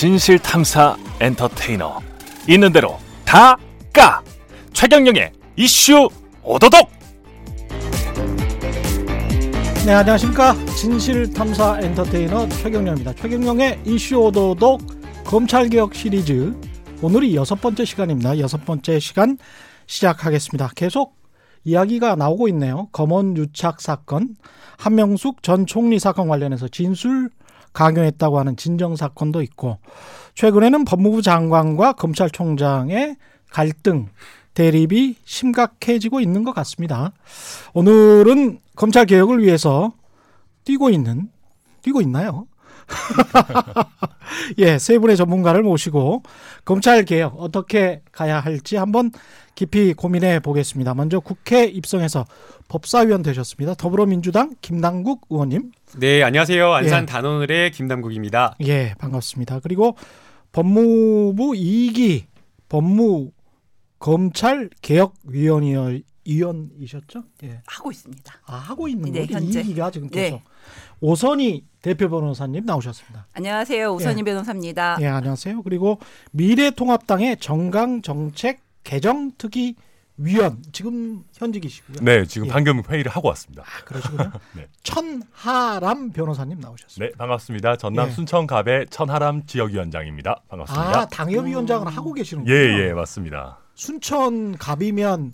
진실 탐사 엔터테이너. 있는 대로 다 까! 최경영의 이슈 오도독! 네 안녕하십니까? 진실 탐사 엔터테이너 최경영입니다. 최경영의 이슈 오도독 검찰개혁 시리즈. 오늘이 여섯 번째 시간입니다. 여섯 번째 시간 시작하겠습니다. 계속 이야기가 나오고 있네요. 검언 유착 사건 한명숙 전 총리 사건 관련해서 진술 강요했다고 하는 진정 사건도 있고 최근에는 법무부 장관과 검찰총장의 갈등 대립이 심각해지고 있는 것 같습니다. 오늘은 검찰 개혁을 위해서 뛰고 있는 뛰고 있나요? 예, 세 분의 전문가를 모시고 검찰 개혁 어떻게 가야 할지 한번 깊이 고민해 보겠습니다. 먼저 국회 입성해서 법사위원 되셨습니다. 더불어민주당 김남국 의원님. 네, 안녕하세요. 안산 예. 단원을의 김남국입니다. 예, 반갑습니다. 그리고 법무부 2기 법무 검찰 개혁 위원회 위원이셨죠? 예. 하고 있습니다. 아, 하고 있는 네, 거죠? 현재. 2기가 지금 계속. 네. 오선희 대표 변호사님 나오셨습니다. 안녕하세요. 오선희 예. 변호사입니다. 예, 안녕하세요. 그리고 미래통합당의 정강 정책 개정 특위 위원 지금 현직이시고요. 네, 지금 예. 방금 회의를 하고 왔습니다. 아, 그러시군요. 네. 천하람 변호사님 나오셨습니다. 네, 반갑습니다. 전남 예. 순천갑의 천하람 지역위원장입니다. 반갑습니다. 아, 당협위원장을 음. 하고 계시는군요. 예, 예, 맞습니다. 순천갑이면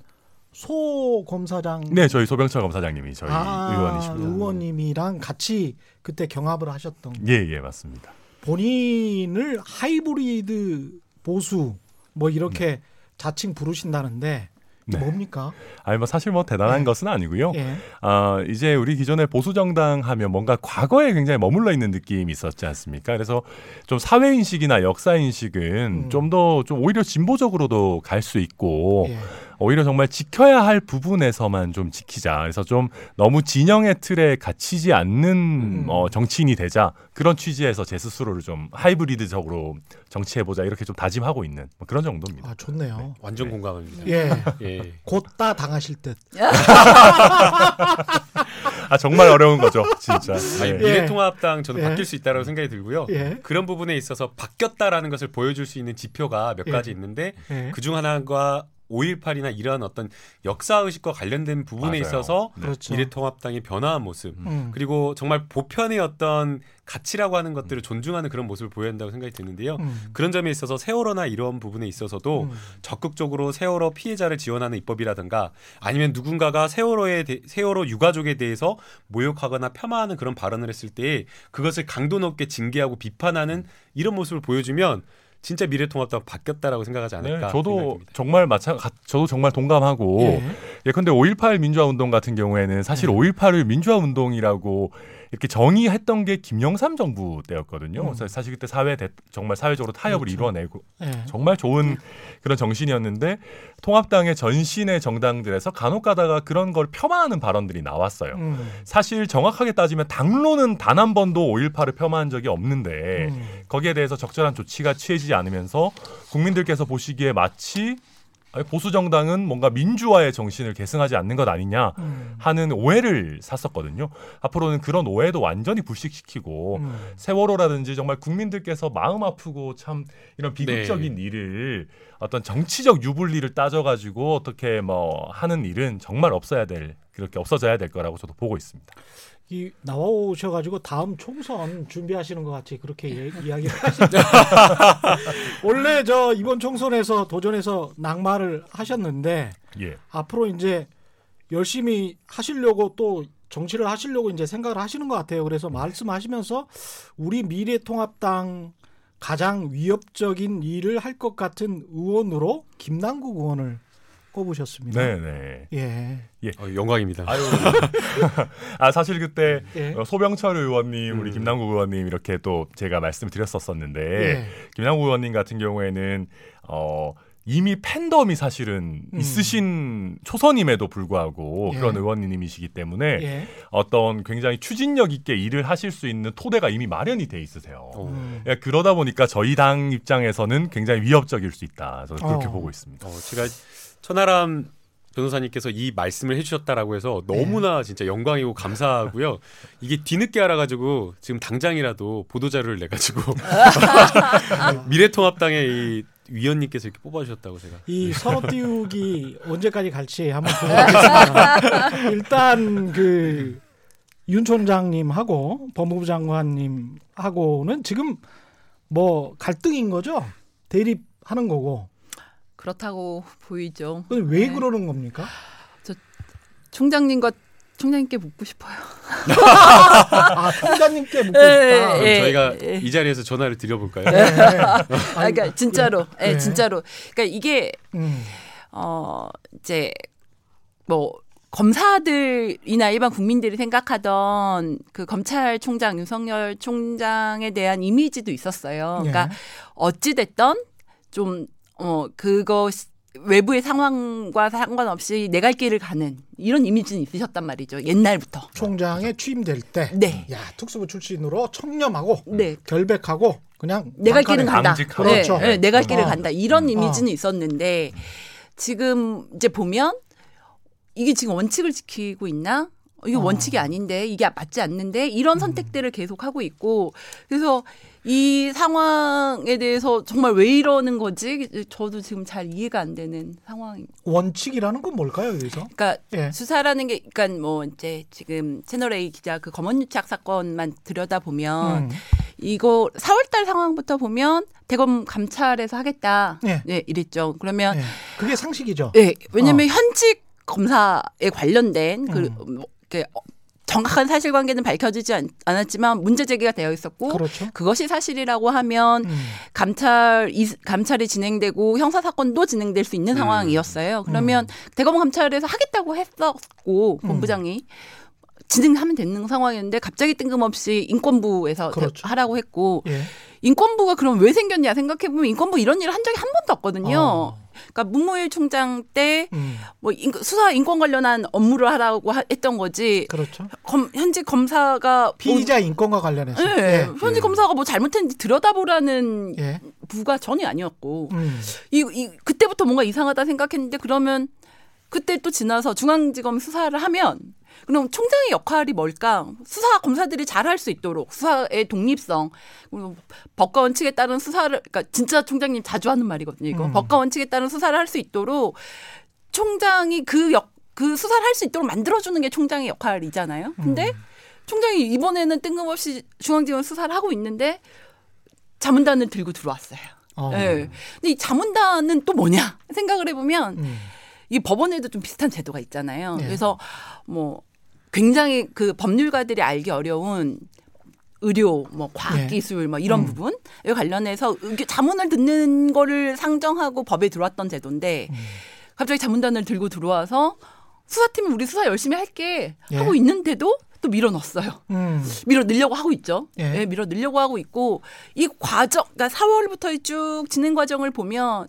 소 검사장. 네, 저희 소병철 검사장님이 저희 아, 의원이십니다. 의원님이랑 같이 그때 경합을 하셨던. 예, 예, 맞습니다. 본인을 하이브리드 보수 뭐 이렇게 네. 자칭 부르신다는데 네. 뭡니까? 아니 뭐 사실 뭐 대단한 네. 것은 아니고요. 네. 아 이제 우리 기존의 보수 정당 하면 뭔가 과거에 굉장히 머물러 있는 느낌이 있었지 않습니까? 그래서 좀 사회 인식이나 역사 인식은 음. 좀 더좀 좀 오히려 진보적으로도 갈 수 있고. 예. 오히려 정말 지켜야 할 부분에서만 좀 지키자. 그래서 좀 너무 진영의 틀에 갇히지 않는 음. 어, 정치인이 되자 그런 취지에서 제 스스로를 좀 하이브리드적으로 정치해보자 이렇게 좀 다짐하고 있는 뭐 그런 정도입니다. 아 좋네요. 네. 완전 네. 공감합니다. 예, 예. 곧다 당하실 듯. 아 정말 어려운 거죠, 진짜. 아니, 예. 미래통합당 저는 예. 바뀔 수 있다라고 생각이 들고요. 예. 그런 부분에 있어서 바뀌었다라는 것을 보여줄 수 있는 지표가 몇 예. 가지 있는데 예. 그중 하나가 5.18이나 이러한 어떤 역사 의식과 관련된 부분에 맞아요. 있어서 네. 그렇죠. 미래통합당이 변화한 모습 음. 그리고 정말 보편의 어떤 가치라고 하는 것들을 음. 존중하는 그런 모습을 보여야 한다고 생각이 드는데요. 음. 그런 점에 있어서 세월호나 이런 부분에 있어서도 음. 적극적으로 세월호 피해자를 지원하는 입법이라든가 아니면 누군가가 세월호에 대, 세월호 유가족에 대해서 모욕하거나 폄하하는 그런 발언을 했을 때 그것을 강도 높게 징계하고 비판하는 이런 모습을 보여주면 진짜 미래통합당 바뀌었다라고 생각하지 네, 않을까. 네, 저도 생각입니다. 정말 마찬 저도 정말 동감하고 예. 예 근데 5.18 민주화 운동 같은 경우에는 사실 예. 5.18을 민주화 운동이라고 이렇게 정의했던 게 김영삼 정부 때였거든요. 음. 그래서 사실 그때 사회 대, 정말 사회적으로 타협을 그렇죠. 이뤄내고 네. 정말 좋은 네. 그런 정신이었는데 통합당의 전신의 정당들에서 간혹가다가 그런 걸 폄하하는 발언들이 나왔어요. 음. 사실 정확하게 따지면 당론은 단 한 번도 5.18을 폄하한 적이 없는데 음. 거기에 대해서 적절한 조치가 취해지지 않으면서 국민들께서 보시기에 마치 보수 정당은 뭔가 민주화의 정신을 계승하지 않는 것 아니냐 음. 하는 오해를 샀었거든요. 앞으로는 그런 오해도 완전히 불식시키고 음. 세월호라든지 정말 국민들께서 마음 아프고 참 이런 비극적인 네. 일을 어떤 정치적 유불리를 따져가지고 어떻게 뭐 하는 일은 정말 없어야 될 그렇게 없어져야 될 거라고 저도 보고 있습니다. 이 나오셔가지고 다음 총선 준비하시는 것 같이 그렇게 예, 이야기를 하시죠. 원래 저 이번 총선에서 도전해서 낙마를 하셨는데 예. 앞으로 이제 열심히 하시려고 또 정치를 하시려고 이제 생각을 하시는 것 같아요. 그래서 말씀하시면서 우리 미래통합당 가장 위협적인 일을 할 것 같은 의원으로 김남국 의원을 꼽으셨습니다. 네네. 예. 예. 어, 영광입니다. 아유. 아 사실 그때 예. 어, 소병철 의원님, 우리 음. 김남국 의원님 이렇게 또 제가 말씀드렸었었는데 예. 김남국 의원님 같은 경우에는 어. 이미 팬덤이 사실은 음. 있으신 초선임에도 불구하고 예. 그런 의원님이시기 때문에 예. 어떤 굉장히 추진력 있게 일을 하실 수 있는 토대가 이미 마련이 돼 있으세요. 음. 예, 그러다 보니까 저희 당 입장에서는 굉장히 위협적일 수 있다. 저는 그렇게 어. 보고 있습니다. 어, 제가 천하람 변호사님께서 이 말씀을 해주셨다라고 해서 너무나 네. 진짜 영광이고 감사하고요. 이게 뒤늦게 알아가지고 지금 당장이라도 보도자료를 내가지고 미래통합당의 이 위원님께서 이렇게 뽑아주셨다고 제가 이 서로 띄우기 언제까지 갈지 한번 보겠습니다. 일단 그 윤 총장님하고 법무부 장관님하고는 지금 뭐 갈등인 거죠? 대립하는 거고. 그렇다고 보이죠. 근데 왜 네. 그러는 겁니까? 저 총장님과 총장님께 묻고 싶어요. 아, 총장님께 묻고 싶다. 네, 네, 저희가 네. 이 자리에서 전화를 드려볼까요? 네. 아, 그러니까 진짜로, 네. 네. 진짜로. 그러니까 이게 음. 어 이제 뭐 검사들이나 일반 국민들이 생각하던 그 검찰총장 윤석열 총장에 대한 이미지도 있었어요. 그러니까 어찌 됐던 좀 어, 그거 외부의 상황과 상관없이 내갈 길을 가는 이런 이미지는 있으셨단 말이죠. 옛날부터. 총장에 취임될 때. 네. 야, 특수부 출신으로 청렴하고. 네. 결백하고 그냥. 내갈 길은 간다. 그렇죠. 네, 내갈 길을 어. 간다. 이런 음. 이미지는 어. 있었는데 지금 이제 보면 이게 지금 원칙을 지키고 있나? 이게 어. 원칙이 아닌데 이게 맞지 않는데 이런 음. 선택들을 계속 하고 있고 그래서 이 상황에 대해서 정말 왜 이러는 거지? 저도 지금 잘 이해가 안 되는 상황. 원칙이라는 건 뭘까요, 여기서? 그러니까 예. 수사라는 게, 그러니까 뭐 이제 지금 채널 A 기자 그 검언유착 사건만 들여다 보면 음. 이거 4월달 상황부터 보면 대검 감찰에서 하겠다. 예. 네, 이랬죠. 그러면 예. 그게 상식이죠. 네, 왜냐하면 어. 현직 검사에 관련된 그 음. 뭐, 정확한 사실관계는 밝혀지지 않, 았지만 문제 제기가 되어 있었고 그렇죠. 그것이 사실이라고 하면 음. 감찰 이, 감찰이 진행되고 형사 사건도 진행될 수 있는 음. 상황이었어요. 그러면 음. 대검 감찰에서 하겠다고 했었고 음. 본부장이 진행하면 되는 상황이었는데 갑자기 뜬금없이 인권부에서 그렇죠. 하라고 했고 예. 인권부가 그럼 왜 생겼냐 생각해 보면 인권부 이런 일을 한 적이 한 번도 없거든요. 어. 그러니까 문무일 총장 때뭐 음. 수사 인권 관련한 업무를 하라고 했던 거지. 그렇죠. 검, 현직 검사가 피의자 뭐, 인권과 관련해서. 네. 예. 현직 예. 검사가 뭐 잘못했는지 들여다보라는 예. 부가 전혀 아니었고. 음. 이, 이 그때부터 뭔가 이상하다 생각했는데 그러면 그때 또 지나서 중앙지검 수사를 하면 그럼 총장의 역할이 뭘까? 수사 검사들이 잘 할 수 있도록 수사의 독립성, 법과 원칙에 따른 수사를, 그러니까 진짜 총장님 자주 하는 말이거든요. 이거 음. 법과 원칙에 따른 수사를 할 수 있도록 총장이 그 역, 그 수사를 할 수 있도록 만들어주는 게 총장의 역할이잖아요. 근데 음. 총장이 이번에는 뜬금없이 중앙지검 수사를 하고 있는데 자문단을 들고 들어왔어요. 어. 네. 근데 이 자문단은 또 뭐냐 생각을 해보면 음. 이 법원에도 좀 비슷한 제도가 있잖아요. 네. 그래서 뭐 굉장히 그 법률가들이 알기 어려운 의료, 뭐 과학기술, 네. 뭐 이런 음. 부분에 관련해서 자문을 듣는 거를 상정하고 법에 들어왔던 제도인데 음. 갑자기 자문단을 들고 들어와서 수사팀은 우리 수사 열심히 할게 예. 하고 있는데도 또 밀어 넣었어요. 음. 밀어 넣으려고 하고 있죠. 예. 네, 밀어 넣으려고 하고 있고 이 과정, 그러니까 4월부터 쭉 진행 과정을 보면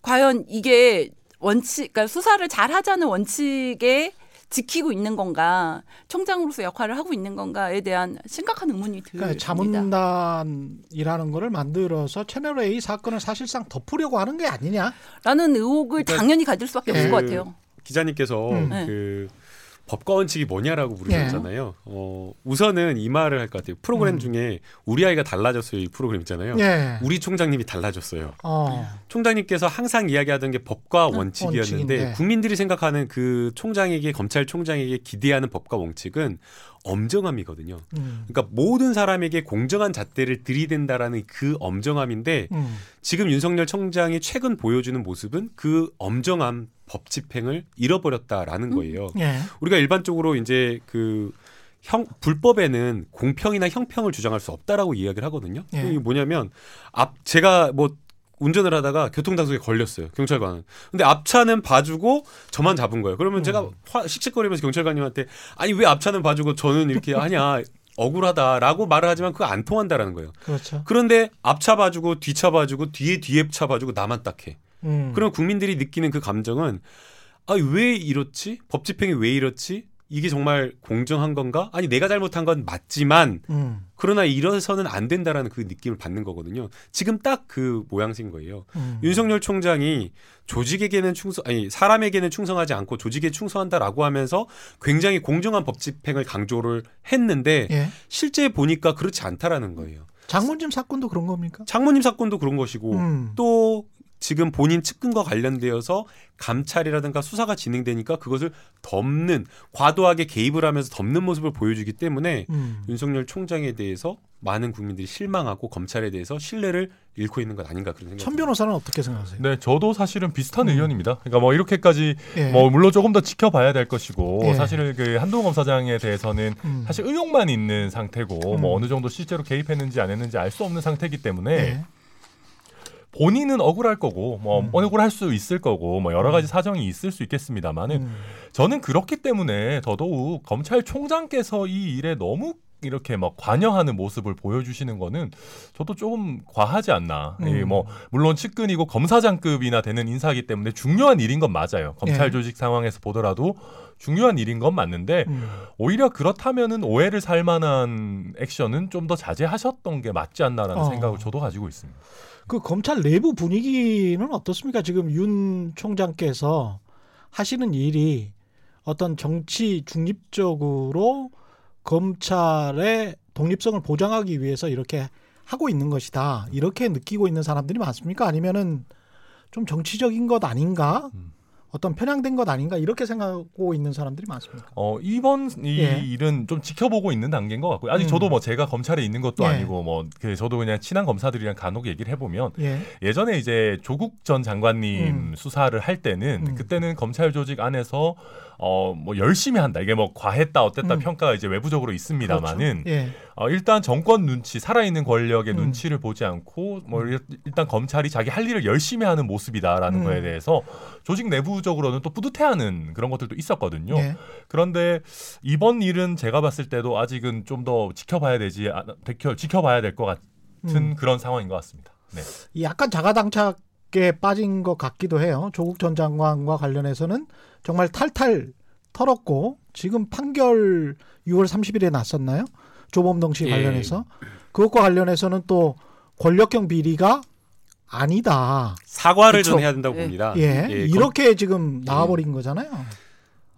과연 이게 원칙, 그러니까 수사를 잘 하자는 원칙에 지키고 있는 건가, 총장으로서 역할을 하고 있는 건가에 대한 심각한 의문이 듭니다. 그러니까 자문단이라는 거를 만들어서 채널 A 사건을 사실상 덮으려고 하는 게 아니냐라는 의혹을 그러니까 당연히 가질 수밖에 그 없을 것 같아요. 기자님께서 음. 그 네. 법과 원칙이 뭐냐라고 물으셨잖아요. 예. 어, 우선은 이 말을 할 것 같아요. 프로그램 음. 중에 우리 아이가 달라졌어요. 이 프로그램 있잖아요. 예. 우리 총장님이 달라졌어요. 어. 총장님께서 항상 이야기하던 게 법과 음, 원칙이었는데 원칙인데. 국민들이 생각하는 그 총장에게 검찰 총장에게 기대하는 법과 원칙은 엄정함이거든요. 음. 그러니까 모든 사람에게 공정한 잣대를 들이댄다라는 그 엄정함인데 음. 지금 윤석열 총장이 최근 보여주는 모습은 그 엄정함 법 집행을 잃어버렸다라는 음. 거예요. 예. 우리가 일반적으로 이제 그 형, 불법에는 공평이나 형평을 주장할 수 없다라고 이야기를 하거든요. 예. 이게 뭐냐면 앞 제가 뭐 운전을 하다가 교통단속에 걸렸어요. 경찰관은. 근데 앞차는 봐주고 저만 잡은 거예요. 그러면 음. 제가 화, 씩씩거리면서 경찰관님한테 아니 왜 앞차는 봐주고 저는 이렇게 하냐. 억울하다라고 말을 하지만 그거 안 통한다라는 거예요. 그렇죠. 그런데 앞차 봐주고 뒤차 봐주고 뒤에 뒤에 차 봐주고 나만 딱해. 음. 그럼 국민들이 느끼는 그 감정은 아 왜 이렇지? 법 집행이 왜 이렇지? 이게 정말 공정한 건가? 아니 내가 잘못한 건 맞지만 음. 그러나 이래서는 안 된다라는 그 느낌을 받는 거거든요. 지금 딱 그 모양새인 거예요. 음. 윤석열 총장이 조직에게는 충성 아니 사람에게는 충성하지 않고 조직에 충성한다라고 하면서 굉장히 공정한 법 집행을 강조를 했는데 예. 실제 보니까 그렇지 않다라는 거예요. 장모님 사건도 그런 겁니까? 장모님 사건도 그런 것이고 음. 또 지금 본인 측근과 관련되어서 감찰이라든가 수사가 진행되니까 그것을 덮는 과도하게 개입을 하면서 덮는 모습을 보여주기 때문에 음. 윤석열 총장에 대해서 많은 국민들이 실망하고 검찰에 대해서 신뢰를 잃고 있는 것 아닌가 그런 생각이 천 변호사는 어떻게 생각하세요? 네, 저도 사실은 비슷한 음. 의견입니다. 그러니까 뭐 이렇게까지 예. 뭐 물론 조금 더 지켜봐야 될 것이고 예. 사실 그 한동훈 검사장에 대해서는 음. 사실 의혹만 있는 상태고 음. 뭐 어느 정도 실제로 개입했는지 안 했는지 알 수 없는 상태이기 때문에 예. 본인은 억울할 거고 뭐 음. 억울할 수 있을 거고 뭐 여러 가지 음. 사정이 있을 수 있겠습니다만은 음. 저는 그렇기 때문에 더더욱 검찰총장께서 이 일에 너무 이렇게 막 관여하는 모습을 보여주시는 거는 저도 조금 과하지 않나. 음. 뭐 물론 측근이고 검사장급이나 되는 인사이기 때문에 중요한 일인 건 맞아요. 검찰 예. 조직 상황에서 보더라도 중요한 일인 건 맞는데 음. 오히려 그렇다면은 오해를 살 만한 액션은 좀 더 자제하셨던 게 맞지 않나라는 어. 생각을 저도 가지고 있습니다. 그 검찰 내부 분위기는 어떻습니까? 지금 윤 총장께서 하시는 일이 어떤 정치 중립적으로 검찰의 독립성을 보장하기 위해서 이렇게 하고 있는 것이다. 이렇게 느끼고 있는 사람들이 많습니까? 아니면은 좀 정치적인 것 아닌가? 음. 어떤 편향된 것 아닌가 이렇게 생각하고 있는 사람들이 많습니다. 어 이번 이 예. 일은 좀 지켜보고 있는 단계인 것 같고요. 아직 음. 저도 뭐 제가 검찰에 있는 것도 예. 아니고 뭐 그 저도 그냥 친한 검사들이랑 간혹 얘기를 해보면 예. 전에 이제 조국 전 장관님 음. 수사를 할 때는 음. 그때는 검찰 조직 안에서 어, 뭐 열심히 한다. 이게 뭐 과했다, 어땠다 음. 평가가 이제 외부적으로 있습니다만은 그렇죠. 예. 어, 일단 정권 눈치, 살아있는 권력의 음. 눈치를 보지 않고 뭐 음. 일단 검찰이 자기 할 일을 열심히 하는 모습이다라는 음. 거에 대해서 조직 내부적으로는 또 뿌듯해하는 그런 것들도 있었거든요. 예. 그런데 이번 일은 제가 봤을 때도 아직은 좀 더 지켜봐야 되지, 아, 지켜봐야 될 것 같은 음. 그런 상황인 것 같습니다. 네. 약간 자가당착 에 빠진 것 같기도 해요. 조국 전 장관과 관련해서는 정말 탈탈 털었고 지금 판결 6월 30일에 났었나요? 조범동 씨 예. 관련해서 그것과 관련해서는 또 권력형 비리가 아니다. 사과를 그쵸? 좀 해야 된다고 예. 봅니다. 예, 예. 이렇게 지금 나와버린 예. 거잖아요.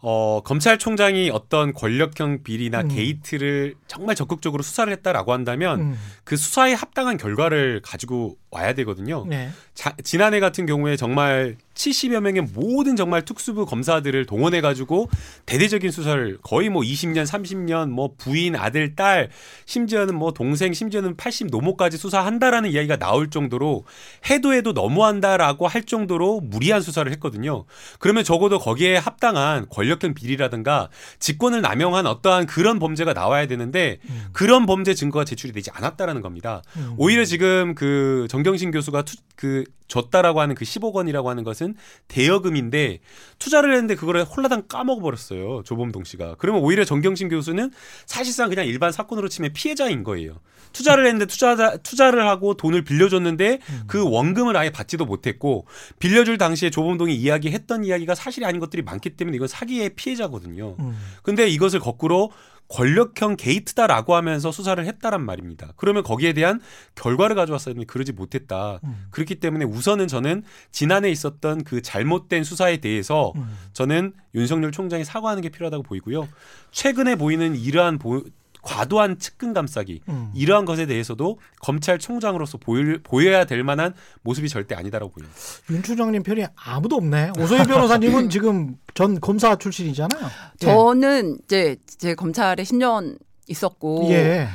어, 검찰총장이 어떤 권력형 비리나 음. 게이트를 정말 적극적으로 수사를 했다라고 한다면 음. 그 수사에 합당한 결과를 가지고 와야 되거든요. 네. 자, 지난해 같은 경우에 정말 70여 명의 모든 정말 특수부 검사들을 동원해 가지고 대대적인 수사를 거의 뭐 20년, 30년 뭐 부인, 아들, 딸, 심지어는 뭐 동생, 심지어는 80 노모까지 수사한다라는 이야기가 나올 정도로 해도 해도 너무한다라고 할 정도로 무리한 수사를 했거든요. 그러면 적어도 거기에 합당한 권력형 비리라든가 직권을 남용한 어떠한 그런 범죄가 나와야 되는데 음. 그런 범죄 증거가 제출이 되지 않았다라는 겁니다. 음. 오히려 지금 그 정경심 교수가 투, 그 줬다라고 하는 그 10억 원이라고 하는 것은 대여금인데 투자를 했는데 그거를 홀라당 까먹어 버렸어요. 조범동 씨가. 그러면 오히려 정경심 교수는 사실상 그냥 일반 사건으로 치면 피해자인 거예요. 투자를 했는데 투자 투자를 하고 돈을 빌려줬는데 음. 그 원금을 아예 받지도 못했고 빌려줄 당시에 조범동이 이야기했던 이야기가 사실이 아닌 것들이 많기 때문에 이건 사기의 피해자거든요. 음. 근데 이것을 거꾸로 권력형 게이트다라고 하면서 수사를 했다란 말입니다. 그러면 거기에 대한 결과를 가져왔었는데 그러지 못했다. 음. 그렇기 때문에 우선은 저는 지난해 있었던 그 잘못된 수사에 대해서 음. 저는 윤석열 총장이 사과하는 게 필요하다고 보이고요. 최근에 보이는 이러한 보, 과도한 측근 감싸기 음. 이러한 것에 대해서도 검찰총장으로서 보일, 보여야 될 만한 모습이 절대 아니다라고 보입니다. 윤 총장님 편이 아무도 없네. 오소희 변호사님은 지금 전 검사 출신이잖아요. 예. 저는 이제 제 검찰에 10년 있었고 예.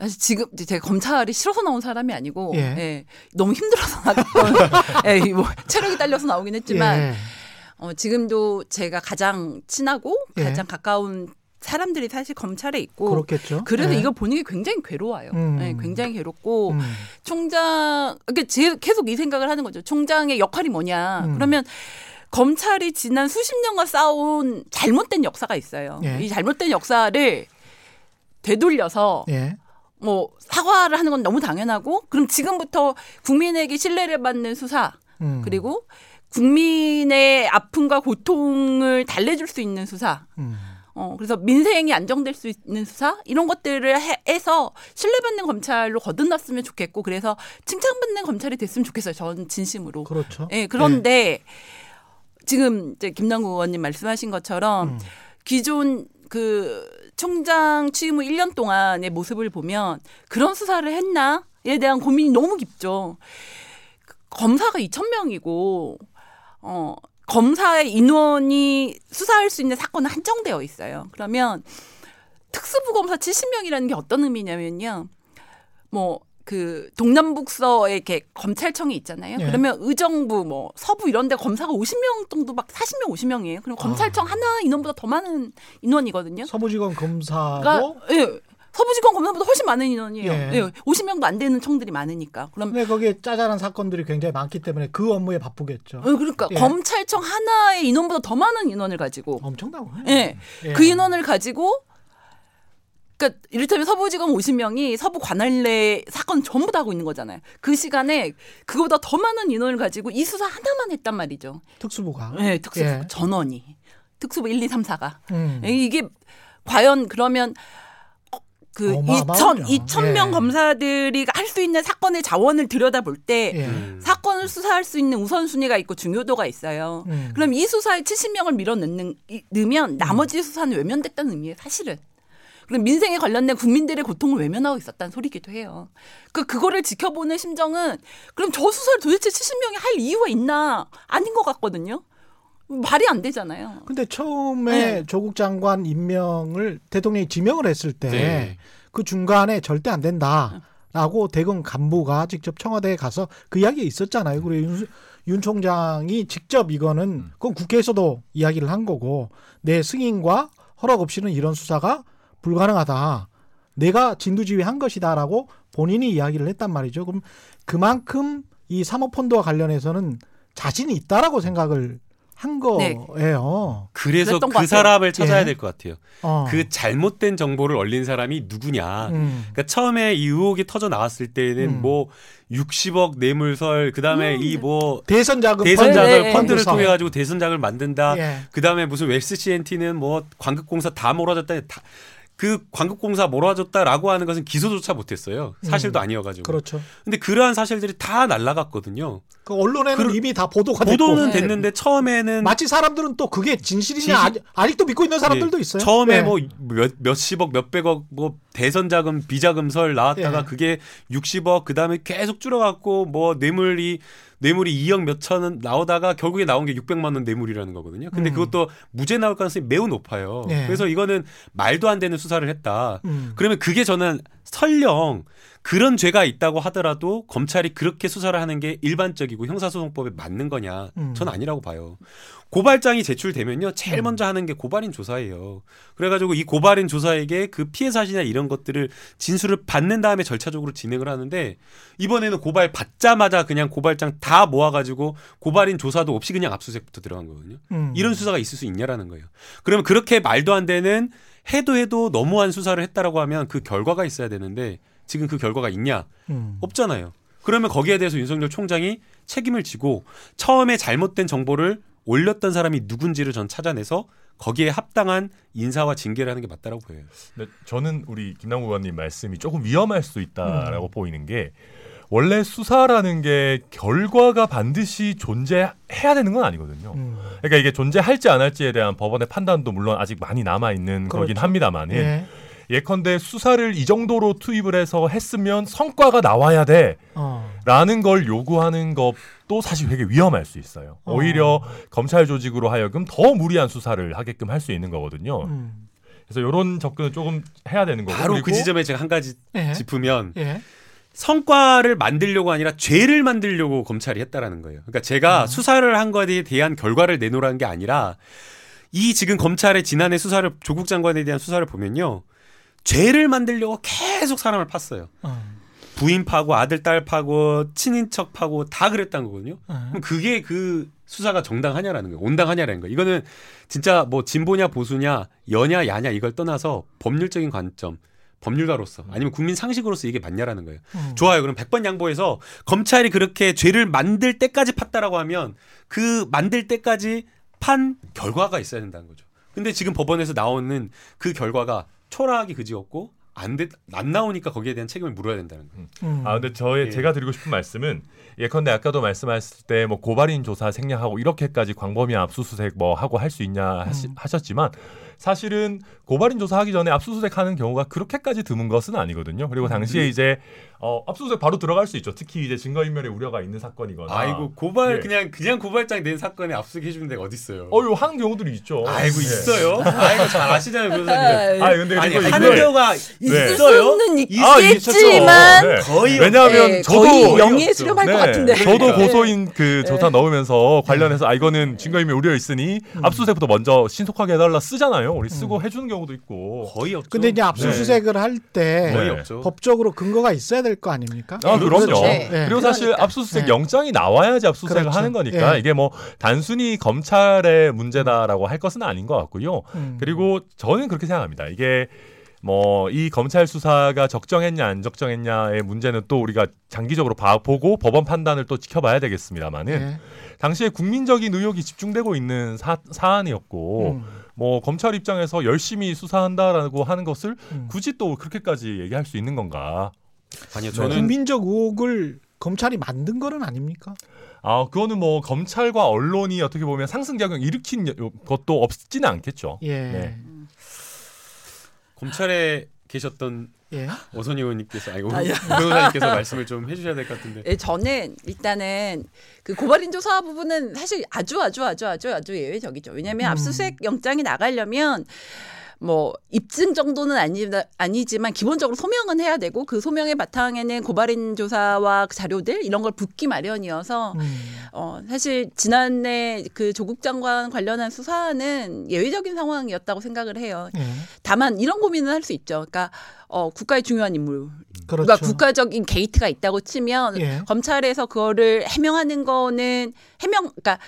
사실 지금 제가 검찰이 싫어서 나온 사람이 아니고 예. 예, 너무 힘들어서 나왔던 예, 뭐 체력이 딸려서 나오긴 했지만 예. 어, 지금도 제가 가장 친하고 예. 가장 가까운 사람들이 사실 검찰에 있고 그렇겠죠. 그래서 네. 이걸 보는 게 굉장히 괴로워요. 음. 네, 굉장히 괴롭고 음. 총장 그러니까 계속 이 생각을 하는 거죠. 총장의 역할이 뭐냐? 음. 그러면 검찰이 지난 수십 년간 쌓아온 잘못된 역사가 있어요. 예. 이 잘못된 역사를 되돌려서 예. 뭐 사과를 하는 건 너무 당연하고 그럼 지금부터 국민에게 신뢰를 받는 수사 음. 그리고 국민의 아픔과 고통을 달래줄 수 있는 수사 음. 어, 그래서 민생이 안정될 수 있는 수사 이런 것들을 해, 해서 신뢰받는 검찰로 거듭났으면 좋겠고 그래서 칭찬받는 검찰이 됐으면 좋겠어요. 전 진심으로. 그렇죠. 예, 그런데 네. 지금 이제 김남국 의원님 말씀하신 것처럼 음. 기존 그 총장 취임 후 1년 동안의 모습을 보면 그런 수사를 했나에 대한 고민이 너무 깊죠. 검사가 2,000명이고 어 검사의 인원이 수사할 수 있는 사건은 한정되어 있어요. 그러면 특수부 검사 70명이라는 게 어떤 의미냐면요. 뭐 그 동남북서에 이렇게 검찰청이 있잖아요. 예. 그러면 의정부 뭐 서부 이런 데 검사가 50명 정도 막 40명 50명이에요. 그럼 검찰청 아. 하나 인원보다 더 많은 인원이거든요. 서부지검 검사가 예. 서부지검 검사보다 훨씬 많은 인원이에요. 예. 네, 50명도 안 되는 청들이 많으니까. 그럼 네, 거기에 짜잘한 사건들이 굉장히 많기 때문에 그 업무에 바쁘겠죠. 네, 그러니까 예. 검찰청 하나의 인원보다 더 많은 인원을 가지고 엄청나고. 예. 예. 그 인원을 가지고 그러니까 이를테면 서부지검 50명이 서부 관할내 사건 전부 다 하고 있는 거잖아요. 그 시간에 그거보다 더 많은 인원을 가지고 이 수사 하나만 했단 말이죠. 특수부가. 네, 특수부 예. 전원이. 특수부 1, 2, 3, 4가. 음. 이게 과연 그러면 그 2천 2천 명 예. 검사들이 할 수 있는 사건의 자원을 들여다볼 때 예. 사건을 수사할 수 있는 우선순위가 있고 중요도가 있어요. 음. 그럼 이 수사에 70명을 밀어넣는 넣으면 나머지 수사는 외면됐다는 의미예요, 사실은. 그럼 민생에 관련된 국민들의 고통을 외면하고 있었다는 소리기도 해요. 그 그거를 지켜보는 심정은 그럼 저 수사를 도대체 70명이 할 이유가 있나 아닌 것 같거든요. 말이 안 되잖아요. 근데 처음에 네. 조국 장관 임명을 대통령이 지명을 했을 때그 네. 그 중간에 절대 안 된다라고 대검 간부가 직접 청와대에 가서 그 이야기 있었잖아요. 그리고 윤, 윤 총장이 직접 이거는 음. 그건 국회에서도 이야기를 한 거고 내 승인과 허락 없이는 이런 수사가 불가능하다. 내가 진두지휘한 것이다라고 본인이 이야기를 했단 말이죠. 그럼 그만큼 이 사모펀드와 관련해서는 자신이 있다라고 생각을 한 네. 거예요. 그래서 그 사람을 찾아야 예. 될것 같아요. 어. 그 잘못된 정보를 얼린 사람이 누구냐. 음. 그러니까 처음에 이 의혹이 터져 나왔을 때는 음. 뭐 60억 뇌물설 그 다음에 음. 이뭐 대선 자금 대선 자금 네. 펀드를 통해 가지고 대선 자금을 만든다. 예. 그 다음에 무슨 웰스 CNT는 뭐 광급공사 다 몰아줬다. 다그 광급공사 몰아줬다라고 하는 것은 기소조차 못했어요. 사실도 음, 아니어가지고. 그렇죠. 근데 그러한 사실들이 다 날라갔거든몇 그 언론에는 그, 이미 다 보도가 보도는 됐고. 됐는데 처음에는 마치 사람들은 또 그게 진실이냐 진실, 아 직, 도 믿고 있는 사람들도 네. 있어요. 처음에 네. 뭐몇 몇십억 몇백억 뭐 대선 자금 비자금 설 나왔다가 네. 그게 60억 그다음에 계속 줄어갖고 뭐 뇌물이 뇌물이 2억 몇천원 나오다가 결국에 나온 게 600만 원 뇌물이라는 거거든요. 근데 음. 그것도 무죄 나올 가능성이 매우 높아요. 네. 그래서 이거는 말도 안 되는 수사를 했다. 음. 그러면 그게 저는 설령 그런 죄가 있다고 하더라도 검찰이 그렇게 수사를 하는 게 일반적이고 형사소송법에 맞는 거냐? 음. 전 아니라고 봐요. 고발장이 제출되면요, 제일 음. 먼저 하는 게 고발인 조사예요. 그래가지고 이 고발인 조사에게 그 피해 사실이나 이런 것들을 진술을 받는 다음에 절차적으로 진행을 하는데 이번에는 고발 받자마자 그냥 고발장 다 모아가지고 고발인 조사도 없이 그냥 압수수색부터 들어간 거거든요. 음. 이런 수사가 있을 수 있냐라는 거예요. 그러면 그렇게 말도 안 되는 해도 해도 너무한 수사를 했다라고 하면 그 결과가 있어야 되는데 지금 그 결과가 있냐? 음. 없잖아요. 그러면 거기에 대해서 윤석열 총장이 책임을 지고 처음에 잘못된 정보를 올렸던 사람이 누군지를 전 찾아내서 거기에 합당한 인사와 징계를 하는 게 맞다라고 보여요. 네, 저는 우리 김남국 의원님 말씀이 조금 위험할 수 있다라고 음. 보이는 게 원래 수사라는 게 결과가 반드시 존재해야 되는 건 아니거든요. 음. 그러니까 이게 존재할지 안 할지에 대한 법원의 판단도 물론 아직 많이 남아 있는 그렇죠. 거긴 합니다만은 예. 예컨대 수사를 이 정도로 투입을 해서 했으면 성과가 나와야 돼. 어. 라는 걸 요구하는 것도 사실 되게 위험할 수 있어요. 어. 오히려 검찰 조직으로 하여금 더 무리한 수사를 하게끔 할 수 있는 거거든요. 음. 그래서 이런 접근은 조금 해야 되는 거고 바로 그 지점에 제가 한 가지 예. 짚으면 예. 성과를 만들려고 아니라 죄를 만들려고 검찰이 했다라는 거예요. 그러니까 제가 음. 수사를 한 것에 대한 결과를 내놓으라는 게 아니라 이 지금 검찰의 지난해 수사를 조국 장관에 대한 수사를 보면요. 죄를 만들려고 계속 사람을 팠어요. 어. 부인 파고 아들 딸 파고 친인척 파고 다 그랬다는 거거든요. 어. 그럼 그게 그 수사가 정당하냐라는 거예요. 온당하냐라는 거예요. 이거는 진짜 뭐 진보냐 보수냐 여냐 야냐 이걸 떠나서 법률적인 관점 법률가로서 아니면 국민 상식으로서 이게 맞냐라는 거예요. 음. 좋아요. 그럼 100번 양보해서 검찰이 그렇게 죄를 만들 때까지 팠다라고 하면 그 만들 때까지 판 결과가 있어야 된다는 거죠. 근데 지금 법원에서 나오는 그 결과가 초라하기 그지없고 안, 돼, 안 나오니까 거기에 대한 책임을 물어야 된다는 거예요. 음. 아 근데 저의 예. 제가 드리고 싶은 말씀은 예컨대 아까도 말씀하셨을 때 뭐 고발인 조사 생략하고 이렇게까지 광범위한 압수수색 뭐 하고 할 수 있냐 하시, 음. 하셨지만 사실은 고발인 조사하기 전에 압수수색하는 경우가 그렇게까지 드문 것은 아니거든요. 그리고 당시에 음. 이제 어, 압수수색 바로 들어갈 수 있죠. 특히 이제 증거인멸의 우려가 있는 사건이거나. 아이고 고발 예. 그냥 그냥 고발장 낸 사건에 압수수색 해주는 데가 어디 있어요? 어유 하는 경우들이 있죠. 아이고 예. 있어요. 아이고 잘 아시잖아요, 변호사님. 아 근데 아니, 하는 경우가 네. 있어요? 는 있겠지만 아, 네. 거의 왜냐하면 네, 저도 거의 영예 수렴할 네. 것 같은데. 저도 네. 고소인 그 조사 넣으면서 관련해서 아 이거는 증거인멸 우려 있으니 음. 압수수색부터 먼저 신속하게 해달라 쓰잖아요. 우리 쓰고 음. 해주는 경우도 있고 거의 없죠. 근데 이제 압수수색을 할 때 법적으로 근거가 있어야 될 거 아닙니까? 아, 그럼요. 그렇죠. 네. 그리고 사실 그러니까. 압수수색 네. 영장이 나와야지 압수수색을 그렇죠. 하는 거니까 네. 이게 뭐 단순히 검찰의 문제다라고 할 것은 아닌 것 같고요. 음. 그리고 저는 그렇게 생각합니다. 이게 뭐 이 검찰 수사가 적정했냐 안 적정했냐의 문제는 또 우리가 장기적으로 봐, 보고 법원 판단을 또 지켜봐야 되겠습니다만은 네. 당시에 국민적인 의혹이 집중되고 있는 사, 사안이었고 음. 뭐 검찰 입장에서 열심히 수사한다라고 하는 것을 음. 굳이 또 그렇게까지 얘기할 수 있는 건가? 아니요, 저는 국민적 의혹을 검찰이 만든 거는 아닙니까? 아, 그거는 뭐 검찰과 언론이 어떻게 보면 상승 작용 일으킨 것도 없지는 않겠죠. 예. 네. 검찰에 계셨던 예? 오선희 의원님께서 아이고 변호사님께서 말씀을 좀 해주셔야 될 것 같은데. 예, 저는 일단은 그 고발인 조사 부분은 사실 아주 아주 아주 아주 아주 예외적이죠. 왜냐하면 음. 압수수색 영장이 나가려면 뭐 입증 정도는 아니, 아니지만 기본적으로 소명은 해야 되고 그 소명의 바탕에는 고발인 조사와 그 자료들 이런 걸 붙기 마련이어서 음. 어 사실 지난해 그 조국 장관 관련한 수사는 예외적인 상황이었다고 생각을 해요. 음. 다만 이런 고민은 할 수 있죠. 그러니까 어 국가의 중요한 인물 그렇죠. 그러니까 국가적인 게이트가 있다고 치면 예. 검찰에서 그거를 해명하는 거는 해명 그러니까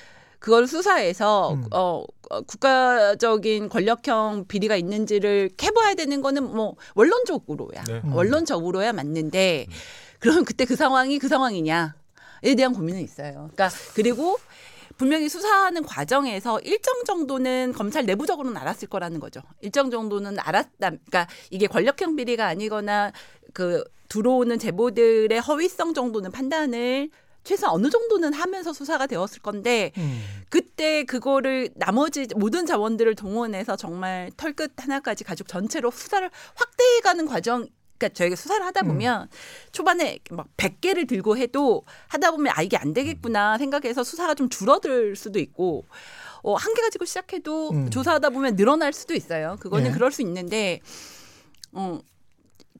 그걸 수사해서 음. 어, 어 국가적인 권력형 비리가 있는지를 캐봐야 되는 거는 뭐 원론적으로야 네. 음. 원론적으로야 맞는데 음. 그럼 그때 그 상황이 그 상황이냐에 대한 고민은 있어요. 그러니까 그리고 분명히 수사하는 과정에서 일정 정도는 검찰 내부적으로는 알았을 거라는 거죠. 일정 정도는 알았다. 그러니까 이게 권력형 비리가 아니거나 그 들어오는 제보들의 허위성 정도는 판단을 최소 어느 정도는 하면서 수사가 되었을 건데 음. 그때 그거를 나머지 모든 자원들을 동원해서 정말 털끝 하나까지 가족 전체로 수사를 확대해가는 과정 그러니까 저희가 수사를 하다 음. 보면 음. 초반에 막 100개를 들고 해도 하다 보면 아 이게 안 되겠구나 생각해서 수사가 좀 줄어들 수도 있고 어, 한 개 가지고 시작해도 음. 조사하다 보면 늘어날 수도 있어요. 그거는 예. 그럴 수 있는데 어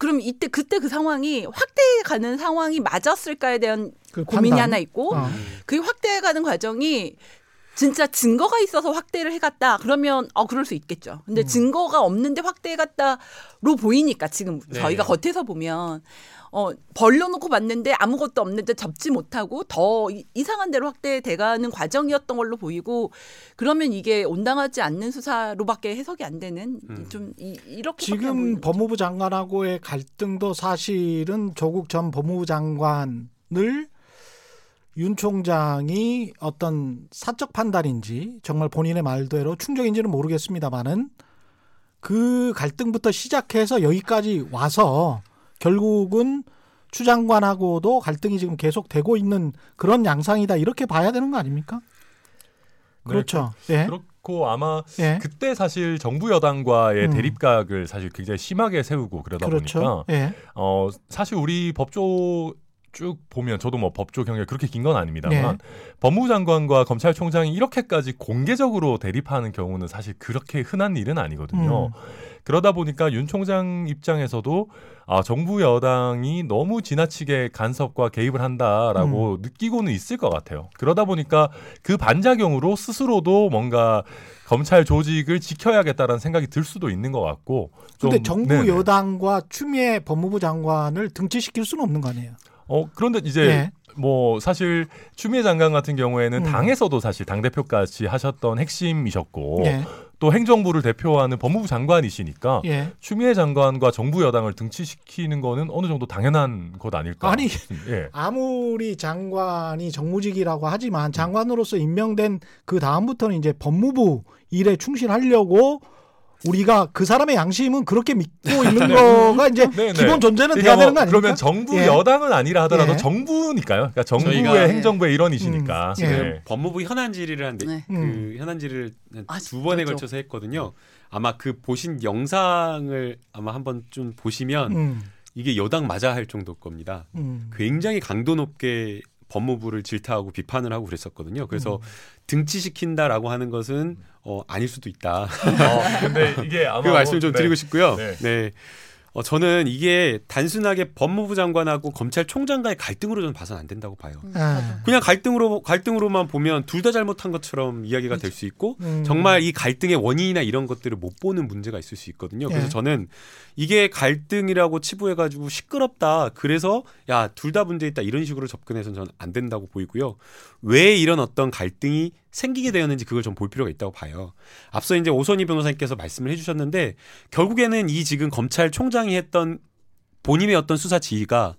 그럼 이때 그때 그 상황이 확대해 가는 상황이 맞았을까에 대한 그 고민이 하나 있고 어. 그 확대해 가는 과정이 진짜 증거가 있어서 확대를 해갔다 그러면 어 그럴 수 있겠죠. 근데 음. 증거가 없는데 확대해갔다로 보이니까 지금 네. 저희가 겉에서 보면 어, 벌려놓고 봤는데 아무것도 없는데 접지 못하고 더 이상한 대로 확대돼가는 과정이었던 걸로 보이고 그러면 이게 온당하지 않는 수사로밖에 해석이 안 되는 음. 좀 이, 이렇게 지금 법무부 장관하고의 갈등도 사실은 조국 전 법무부 장관을 윤 총장이 어떤 사적 판단인지 정말 본인의 말대로 충정인지는 모르겠습니다만은 그 갈등부터 시작해서 여기까지 와서 결국은 추 장관하고도 갈등이 지금 계속되고 있는 그런 양상이다 이렇게 봐야 되는 거 아닙니까? 네, 그렇죠. 그, 예. 그렇고 아마 예. 그때 사실 정부 여당과의 음. 대립각을 사실 굉장히 심하게 세우고 그러다 그렇죠. 보니까 예. 어 사실 우리 법조 쭉 보면 저도 뭐 법조 경력 그렇게 긴 건 아닙니다만 네. 법무부 장관과 검찰총장이 이렇게까지 공개적으로 대립하는 경우는 사실 그렇게 흔한 일은 아니거든요. 음. 그러다 보니까 윤 총장 입장에서도 아, 정부 여당이 너무 지나치게 간섭과 개입을 한다라고 음. 느끼고는 있을 것 같아요. 그러다 보니까 그 반작용으로 스스로도 뭔가 검찰 조직을 지켜야겠다라는 생각이 들 수도 있는 것 같고. 근데 정부 네네. 여당과 추미애 법무부 장관을 등치시킬 수는 없는 거 아니에요? 어 그런데 이제 네. 뭐 사실 추미애 장관 같은 경우에는 음. 당에서도 사실 당 대표까지 하셨던 핵심이셨고 네. 또 행정부를 대표하는 법무부 장관이시니까 예. 추미애 장관과 정부 여당을 등치시키는 거는 어느 정도 당연한 것 아닐까? 아니 예. 아무리 장관이 정무직이라고 하지만 장관으로서 임명된 그 다음부터는 이제 법무부 일에 충실하려고 우리가 그 사람의 양심은 그렇게 믿고 있는 네. 거가 이제 네, 네. 기본 존재는 돼야 되는 거 아닙니까? 그러면 정부 예. 여당은 아니라 하더라도 예. 정부니까요. 그러니까 정부의 행정부의 일원이시니까. 음. 예. 법무부 현안 질의를 한데 네. 그 음. 현안 질의를 아, 두 번에 그렇죠. 걸쳐서 했거든요. 아마 그 보신 영상을 아마 한번 좀 보시면 음. 이게 여당 맞아 할 정도 겁니다. 음. 굉장히 강도 높게 법무부를 질타하고 비판을 하고 그랬었거든요. 그래서 음. 등치시킨다라고 하는 것은 어, 아닐 수도 있다. 어, 근데 이게 아마 그 말씀을 좀 네. 드리고 싶고요. 네. 네. 어, 저는 이게 단순하게 법무부 장관하고 검찰총장과의 갈등으로 저는 봐서는 안 된다고 봐요. 음, 그냥 갈등으로 갈등으로만 보면 둘 다 잘못한 것처럼 이야기가 될 수 있고 음. 정말 이 갈등의 원인이나 이런 것들을 못 보는 문제가 있을 수 있거든요. 그래서 예. 저는 이게 갈등이라고 치부해가지고 시끄럽다. 그래서 야 둘 다 문제 있다 이런 식으로 접근해서는 저는 안 된다고 보이고요. 왜 이런 어떤 갈등이 생기게 되었는지 그걸 좀 볼 필요가 있다고 봐요. 앞서 이제 오선희 변호사님께서 말씀을 해주셨는데 결국에는 이 지금 검찰총장이 했던 본인의 어떤 수사 지휘가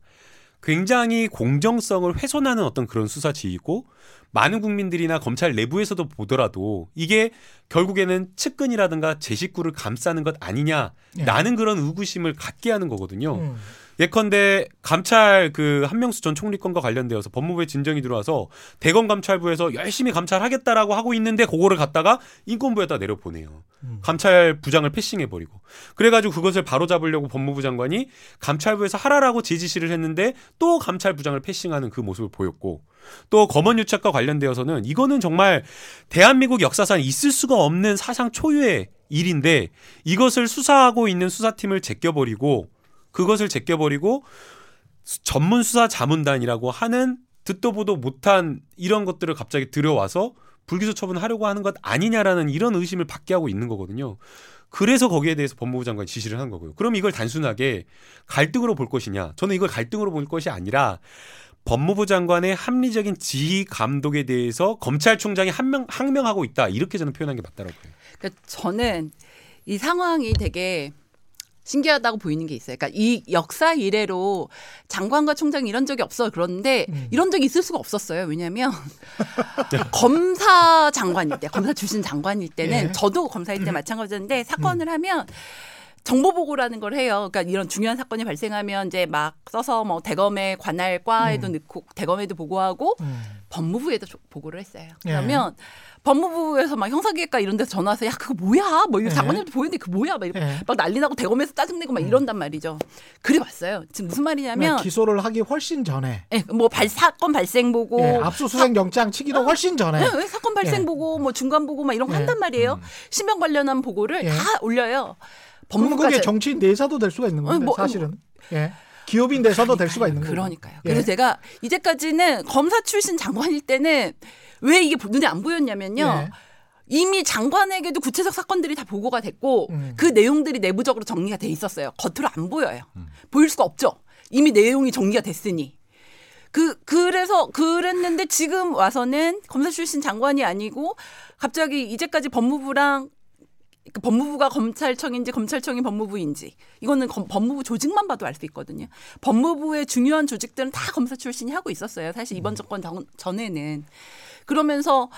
굉장히 공정성을 훼손하는 어떤 그런 수사 지휘고 많은 국민들이나 검찰 내부에서도 보더라도 이게 결국에는 측근이라든가 제 식구를 감싸는 것 아니냐라는 예. 그런 의구심을 갖게 하는 거거든요. 음. 예컨대 감찰 그 한명수 전 총리 건과 관련되어서 법무부에 진정이 들어와서 대검 감찰부에서 열심히 감찰하겠다라고 하고 있는데 그거를 갖다가 인권부에다 내려보내요. 음. 감찰 부장을 패싱해 버리고 그래가지고 그것을 바로 잡으려고 법무부 장관이 감찰부에서 하라라고 지지시를 했는데 또 감찰 부장을 패싱하는 그 모습을 보였고 또 검언 유착과 관련되어서는 이거는 정말 대한민국 역사상 있을 수가 없는 사상 초유의 일인데 이것을 수사하고 있는 수사팀을 제껴버리고 그것을 제껴버리고 전문 수사 자문단이라고 하는 듣도 보도 못한 이런 것들을 갑자기 들여와서 불기소 처분하려고 하는 것 아니냐라는 이런 의심을 받게 하고 있는 거거든요. 그래서 거기에 대해서 법무부 장관이 지시를 한 거고요. 그럼 이걸 단순하게 갈등으로 볼 것이냐? 저는 이걸 갈등으로 볼 것이 아니라 법무부 장관의 합리적인 지휘 감독에 대해서 검찰총장이 한명 항명하고 있다 이렇게 저는 표현한 게 맞다라고 해요. 그러니까 저는 이 상황이 되게 신기하다고 보이는 게 있어요. 그러니까 이 역사 이래로 장관과 총장이 이런 적이 없어 그런데 음. 이런 적이 있을 수가 없었어요. 왜냐하면 검사 장관일 때, 검사 출신 장관일 때는 예. 저도 검사일 때 음. 마찬가지였는데 사건을 음. 하면 정보 보고라는 걸 해요. 그러니까 이런 중요한 사건이 발생하면 이제 막 써서 뭐 대검의 관할과에도 음. 넣고 대검에도 보고하고 음. 법무부에도 보고를 했어요. 예. 그러면 예. 법무부에서 막 형사기획과 이런 데서 전화 와서 야 그거 뭐야 뭐 네. 장관님도 보이는데 그 뭐야 막, 네. 막 난리 나고 대검에서 짜증내고 막 음. 이런단 말이죠. 그래 왔어요. 지금 무슨 말이냐면 네, 기소를 하기 훨씬 전에 네, 뭐 발, 사건 발생 보고 네, 압수수색 영장 치기도 어, 훨씬 전에 네, 사건 발생 보고 뭐 중간 보고 막 이런 거 한단 말이에요. 음. 신병 관련한 보고를 다 올려요. 법무부가 그게 정치인 내사도 될 수가 있는 건데 어, 뭐, 사실은. 예. 기업인 대사도 될 수가 있는 거예요. 그러니까요. 예. 그래서 제가 이제까지는 검사 출신 장관일 때는 왜 이게 눈에 안 보였냐면요. 예. 이미 장관에게도 구체적 사건들이 다 보고가 됐고 음. 그 내용들이 내부적으로 정리가 돼 있었어요. 겉으로 안 보여요. 음. 보일 수가 없죠. 이미 내용이 정리가 됐으니. 그 그래서 그랬는데 지금 와서는 검사 출신 장관이 아니고 갑자기 이제까지 법무부랑 그 법무부가 검찰청인지 검찰청이 법무부인지 이거는 검, 법무부 조직만 봐도 알 수 있거든요. 법무부의 중요한 조직들은 다 검사 출신이 하고 있었어요. 사실 이번 음. 정권 전에는 그러면서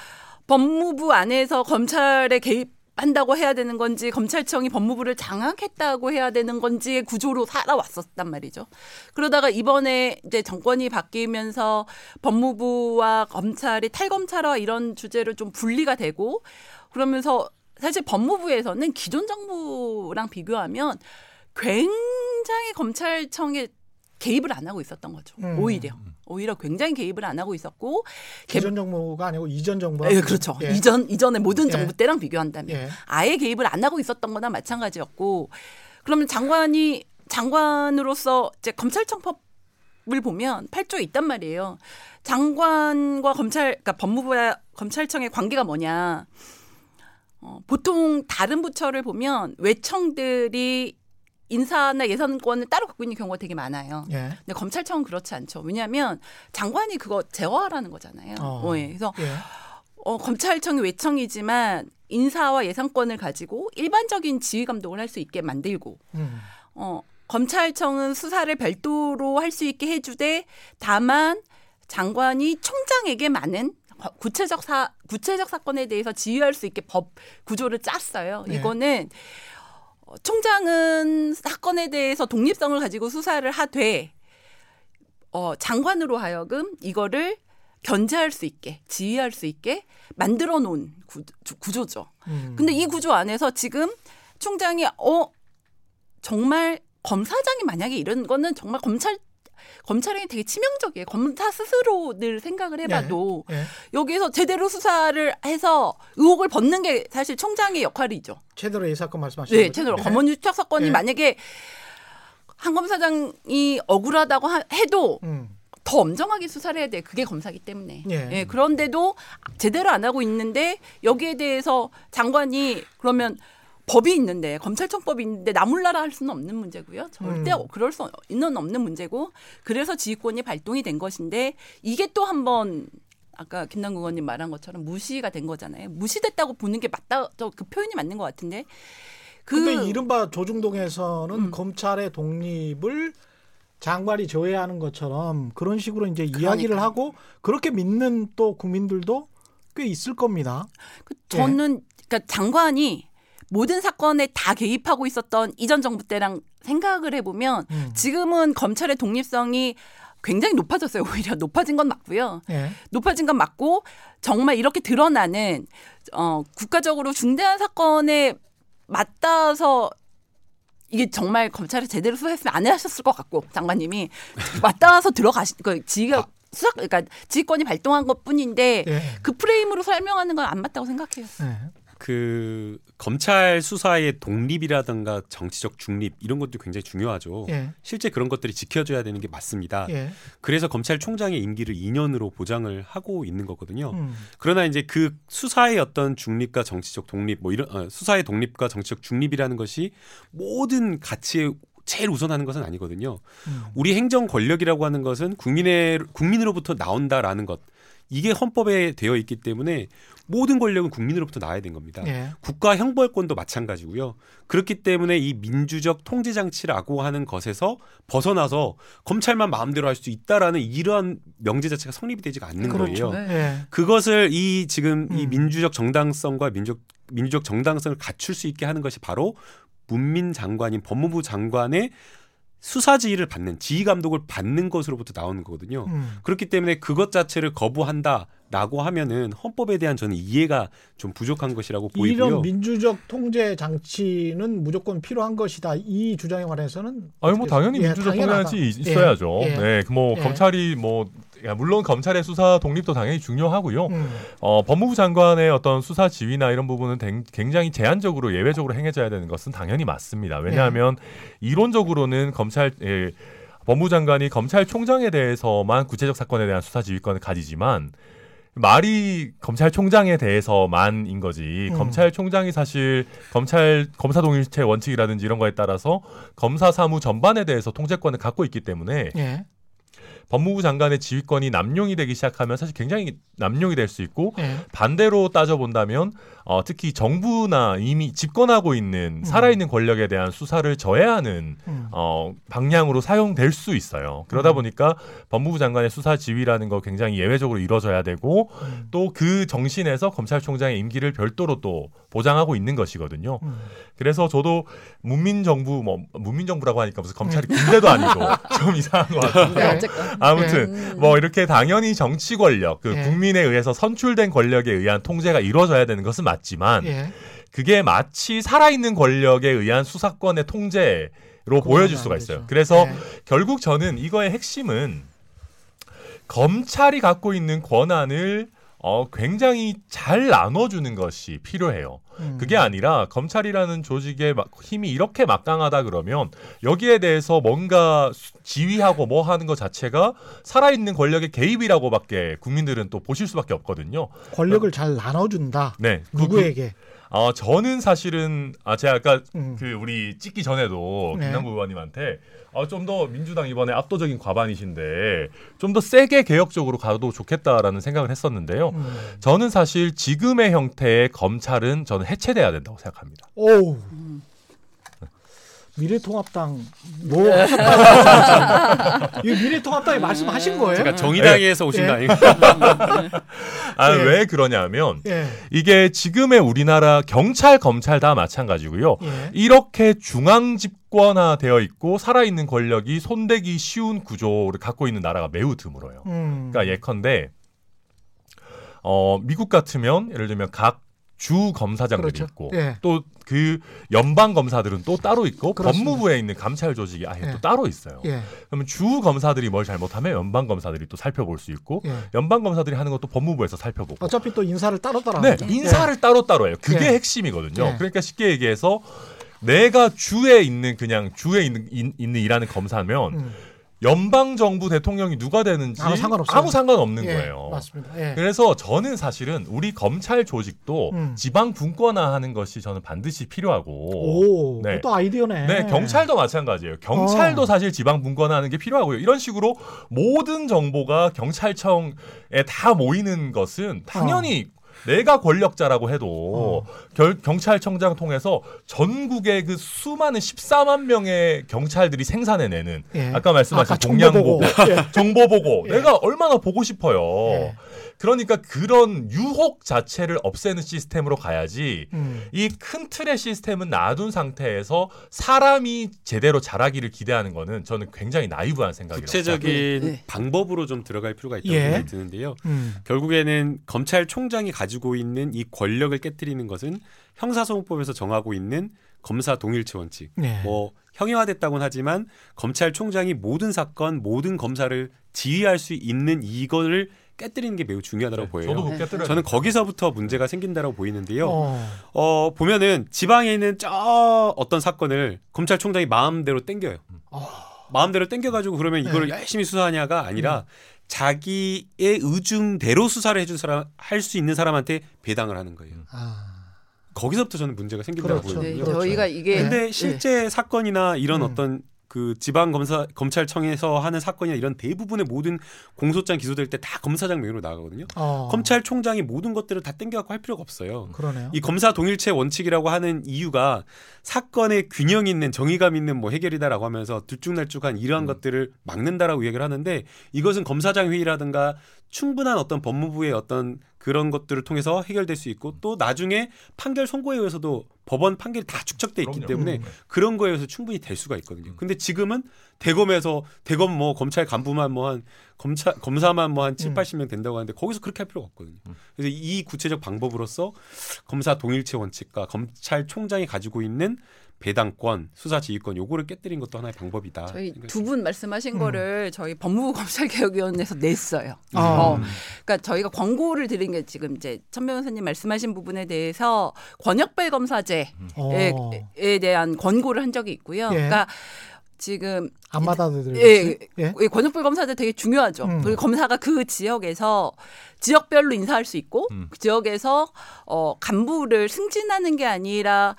법무부 안에서 검찰에 개입 한다고 해야 되는 건지 검찰청이 법무부를 장악했다고 해야 되는 건지의 구조로 살아왔었단 말이죠. 그러다가 이번에 이제 정권이 바뀌면서 법무부와 검찰이 탈검찰화 이런 주제로 좀 분리가 되고 그러면서 사실 법무부에서는 기존 정부랑 비교하면 굉장히 검찰청에 개입을 안 하고 있었던 거죠. 음. 오히려 오히려 굉장히 개입을 안 하고 있었고 기존 정부가 아니고 이전 정부. 예, 그렇죠. 예. 이전 이전의 모든 예. 정부 예. 때랑 비교한다면 예. 아예 개입을 안 하고 있었던 거나 마찬가지였고 그러면 장관이 장관으로서 이제 검찰청법 을 보면 8조에 있단 말이에요. 장관과 검찰 그러니까 법무부와 검찰청의 관계가 뭐냐? 어, 보통 다른 부처를 보면 외청들이 인사나 예산권을 따로 갖고 있는 경우가 되게 많아요. 예. 근데 검찰청은 그렇지 않죠. 왜냐하면 장관이 그거 제어하라는 거잖아요. 어. 어 예. 그래서 예. 어, 검찰청이 외청이지만 인사와 예산권을 가지고 일반적인 지휘 감독을 할 수 있게 만들고 음. 어 검찰청은 수사를 별도로 할 수 있게 해주되 다만 장관이 총장에게 많은 구체적 사 구체적 사건에 대해서 지휘할 수 있게 법 구조를 짰어요. 네. 이거는 총장은 사건에 대해서 독립성을 가지고 수사를 하되 어 장관으로 하여금 이거를 견제할 수 있게 지휘할 수 있게 만들어 놓은 구조, 죠 음. 근데 이 구조 안에서 지금 총장이 어 정말 검사장이 만약에 이런 거는 정말 검찰 검찰이 되게 치명적이에요. 검사 스스로 늘 생각을 해봐도 네, 네. 여기서 제대로 수사를 해서 의혹을 벗는 게 사실 총장의 역할이죠. 최대로 이 사건 말씀하시는 네, 최대로 네. 검언 유착 사건이 네. 만약에 한 검사장이 억울하다고 하, 해도 음. 더 엄정하게 수사를 해야 돼. 그게 검사기 때문에. 예. 예. 그런데도 제대로 안 하고 있는데 여기에 대해서 장관이 그러면 법이 있는데 검찰청법이 있는데 나몰라라 할 수는 없는 문제고요. 절대 음. 그럴 수 있는 없는 문제고 그래서 지휘권이 발동이 된 것인데 이게 또 한번 아까 김남국 의원님 말한 것처럼 무시가 된 거잖아요. 무시됐다고 보는 게 맞다. 그 표현이 맞는 것 같은데. 그 근데 이른바 조중동에서는 음. 검찰의 독립을 장관이 조회하는 것처럼 그런 식으로 이제 그러니까. 이야기를 하고 그렇게 믿는 또 국민들도 꽤 있을 겁니다. 그 저는 예. 그러니까 장관이 모든 사건에 다 개입하고 있었던 이전 정부 때랑 생각을 해보면 음. 지금은 검찰의 독립성이 굉장히 높아졌어요. 오히려 높아진 건 맞고요. 예. 높아진 건 맞고 정말 이렇게 드러나는 어 국가적으로 중대한 사건에 맞닿아서 이게 정말 검찰이 제대로 수사했으면 안 하셨을 것 같고 장관님이 맞닿아서 들어가시 그 지휘가 아. 수사 그러니까 지휘권이 발동한 것뿐인데 예. 그 프레임으로 설명하는 건 안 맞다고 생각해요. 예. 그 검찰 수사의 독립이라든가 정치적 중립 이런 것도 굉장히 중요하죠. 예. 실제 그런 것들이 지켜져야 되는 게 맞습니다. 예. 그래서 검찰총장의 임기를 2년으로 보장을 하고 있는 거거든요. 음. 그러나 이제 그 수사의 어떤 중립과 정치적 독립 뭐 이런 어, 수사의 독립과 정치적 중립이라는 것이 모든 가치에 제일 우선하는 것은 아니거든요. 음. 우리 행정 권력이라고 하는 것은 국민의 국민으로부터 나온다라는 것. 이게 헌법에 되어 있기 때문에 모든 권력은 국민으로부터 나와야 된 겁니다. 예. 국가 형벌권도 마찬가지고요. 그렇기 때문에 이 민주적 통제 장치라고 하는 것에서 벗어나서 검찰만 마음대로 할 수 있다라는 이러한 명제 자체가 성립이 되지가 않는 그렇죠. 거예요. 네. 그것을 이 지금 음. 이 민주적 정당성과 민족 민주적 정당성을 갖출 수 있게 하는 것이 바로 문민 장관인 법무부 장관의 수사 지휘를 받는 지휘 감독을 받는 것으로부터 나오는 거거든요. 음. 그렇기 때문에 그것 자체를 거부한다라고 하면은 헌법에 대한 저는 이해가 좀 부족한 것이라고 보이고요. 이런 민주적 통제 장치는 무조건 필요한 것이다. 이 주장에 관해서는 아니 뭐 당연히 예, 민주적 통제 장치 예. 있어야죠. 예. 네, 뭐 예. 검찰이 뭐 물론 검찰의 수사 독립도 당연히 중요하고요. 음. 어, 법무부 장관의 어떤 수사 지휘나 이런 부분은 굉장히 제한적으로 예외적으로 행해져야 되는 것은 당연히 맞습니다. 왜냐하면 네. 이론적으로는 검찰 예, 법무부 장관이 검찰총장에 대해서만 구체적 사건에 대한 수사 지휘권을 가지지만 말이 검찰총장에 대해서만인 거지. 음. 검찰총장이 사실 검찰 검사 동일체 원칙이라든지 이런 거에 따라서 검사 사무 전반에 대해서 통제권을 갖고 있기 때문에 예. 법무부 장관의 지휘권이 남용이 되기 시작하면 사실 굉장히 남용이 될 수 있고 네. 반대로 따져 본다면 어, 특히 정부나 이미 집권하고 있는 음. 살아있는 권력에 대한 수사를 저해하는 음. 어, 방향으로 사용될 수 있어요. 그러다 음. 보니까 법무부 장관의 수사 지휘라는 거 굉장히 예외적으로 이루어져야 되고 음. 또그 정신에서 검찰총장의 임기를 별도로 또 보장하고 있는 것이거든요. 음. 그래서 저도 문민정부 뭐 문민정부라고 하니까 무슨 검찰이 군대도 아니고 좀 이상한 것 같은데 네, 아무튼 네. 뭐 이렇게 당연히 정치 권력 그 네. 국민에 의해서 선출된 권력에 의한 통제가 이루어져야 되는 것은 맞지만 예. 그게 마치 살아있는 권력에 의한 수사권의 통제로 보여질 수가 있어요. 그래서 네. 결국 저는 이거의 핵심은 검찰이 갖고 있는 권한을 어, 굉장히 잘 나눠주는 것이 필요해요. 음. 그게 아니라 검찰이라는 조직의 힘이 이렇게 막강하다 그러면 여기에 대해서 뭔가 지휘하고 뭐 하는 것 자체가 살아있는 권력의 개입이라고밖에 국민들은 또 보실 수밖에 없거든요. 권력을 잘 나눠준다. 네. 그 누구에게? 어, 저는 사실은 아 제가 아까 음. 그 우리 찍기 전에도 네. 김남구 의원님한테 어, 좀 더 민주당 이번에 압도적인 과반이신데 좀 더 세게 개혁적으로 가도 좋겠다라는 생각을 했었는데요. 음. 저는 사실 지금의 형태의 검찰은 저는 해체돼야 된다고 생각합니다. 오. 음. 미래통합당 뭐 이 미래통합당이 말씀하신 거예요? 제가 정의당에서 오신 예. 거 아닌가? 아왜 예. 그러냐면 예. 이게 지금의 우리나라 경찰 검찰 다 마찬가지고요. 예. 이렇게 중앙 집권화 되어 있고 살아있는 권력이 손대기 쉬운 구조를 갖고 있는 나라가 매우 드물어요. 음. 그러니까 예컨대 어 미국 같으면 예를 들면 각 주 검사장들이 그렇죠. 있고 예. 또그 연방 검사들은 또 따로 있고 그렇습니다. 법무부에 있는 감찰 조직이 아예 예. 또 따로 있어요. 예. 그러면 주 검사들이 뭘 잘못하면 연방 검사들이 또 살펴볼 수 있고 예. 연방 검사들이 하는 것도 법무부에서 살펴보고 어차피 또 인사를 따로 따로 네, 인사를 따로 따로 해요. 그게 예. 핵심이거든요. 예. 그러니까 쉽게 얘기해서 내가 주에 있는 그냥 주에 있는 있는 일하는 검사면 음. 연방 정부 대통령이 누가 되는지 아무 상관없어요. 아무 상관없는 예, 거예요. 맞습니다. 예. 그래서 저는 사실은 우리 검찰 조직도 음. 지방 분권화하는 것이 저는 반드시 필요하고. 오, 네. 또 아이디어네. 네, 경찰도 마찬가지예요. 경찰도 어. 사실 지방 분권화하는 게 필요하고요. 이런 식으로 모든 정보가 경찰청에 다 모이는 것은 당연히 어. 내가 권력자라고 해도 어. 결, 경찰청장 통해서 전국의 그 수많은 14만 명의 경찰들이 생산해내는 예. 아까 말씀하신 동양 보고 정보 보고 예. 내가 얼마나 보고 싶어요. 예. 그러니까 그런 유혹 자체를 없애는 시스템으로 가야지 음. 이큰 틀의 시스템은 놔둔 상태에서 사람이 제대로 자라기를 기대하는 거는 저는 굉장히 나이브한 생각이라고 구체적인 네. 방법으로 좀 들어갈 필요가 있다고 예. 생각이 드는데요. 음. 결국에는 검찰총장이 가지고 있는 이 권력을 깨뜨리는 것은 형사소송법에서 정하고 있는 검사 동일체 원칙. 네. 뭐 형용화됐다고는 하지만 검찰총장이 모든 사건, 모든 검사를 지휘할 수 있는 이거를 깨뜨리는 게 매우 중요하다고 네, 보여요. 저도 네. 깨뜨려. 저는 거기서부터 문제가 생긴다고 보이는데요. 어. 어. 보면은 지방에 있는 저 어떤 사건을 검찰총장이 마음대로 땡겨요. 어. 마음대로 땡겨가지고 그러면 이걸 네. 열심히 수사하냐가 아니라 음. 자기의 의중대로 수사를 해준 사람 할 수 있는 사람한테 배당을 하는 거예요. 아. 거기서부터 저는 문제가 생긴다고 그렇죠. 보거든요. 네, 저희가 이게 근데 실제 네. 사건이나 이런 음. 어떤 그 지방 검사 검찰청에서 하는 사건이나 이런 대부분의 모든 공소장 기소될 때 다 검사장 명의로 나가거든요. 어. 검찰총장이 모든 것들을 다 땡겨갖고 할 필요가 없어요. 그러네요. 이 검사 동일체 원칙이라고 하는 이유가 사건의 균형 있는 정의감 있는 뭐 해결이다라고 하면서 들쭉날쭉한 이러한 음. 것들을 막는다라고 얘기를 하는데 이것은 검사장 회의라든가 충분한 어떤 법무부의 어떤 그런 것들을 통해서 해결될 수 있고 또 나중에 판결 선고에 의해서도 법원 판결이 다 축적돼 있기 그럼요. 때문에 음. 그런 거에 의해서 충분히 될 수가 있거든요. 음. 근데 지금은 대검에서 대검 뭐 검찰 간부만 뭐 한 검찰 검사만 뭐 한 7, 음. 80명 된다고 하는데 거기서 그렇게 할 필요가 없거든요. 음. 그래서 이 구체적 방법으로서 검사 동일체 원칙과 검찰총장이 가지고 있는 배당권, 수사 지휘권 요거를 깨뜨린 것도 하나의 방법이다. 저희 두 분 말씀하신 음. 거를 저희 법무부 검찰개혁위원회에서 냈어요. 아. 어, 그러니까 저희가 권고를 드린 게 지금 이제 천 변호사님 말씀하신 부분에 대해서 권역별 검사제에 어. 대한 권고를 한 적이 있고요. 예. 그러니까 지금 안 받아들여요. 예, 예, 예. 권역별 검사들 되게 중요하죠. 음. 그리고 검사가 그 지역에서 지역별로 인사할 수 있고 음. 그 지역에서 어 간부를 승진하는 게 아니라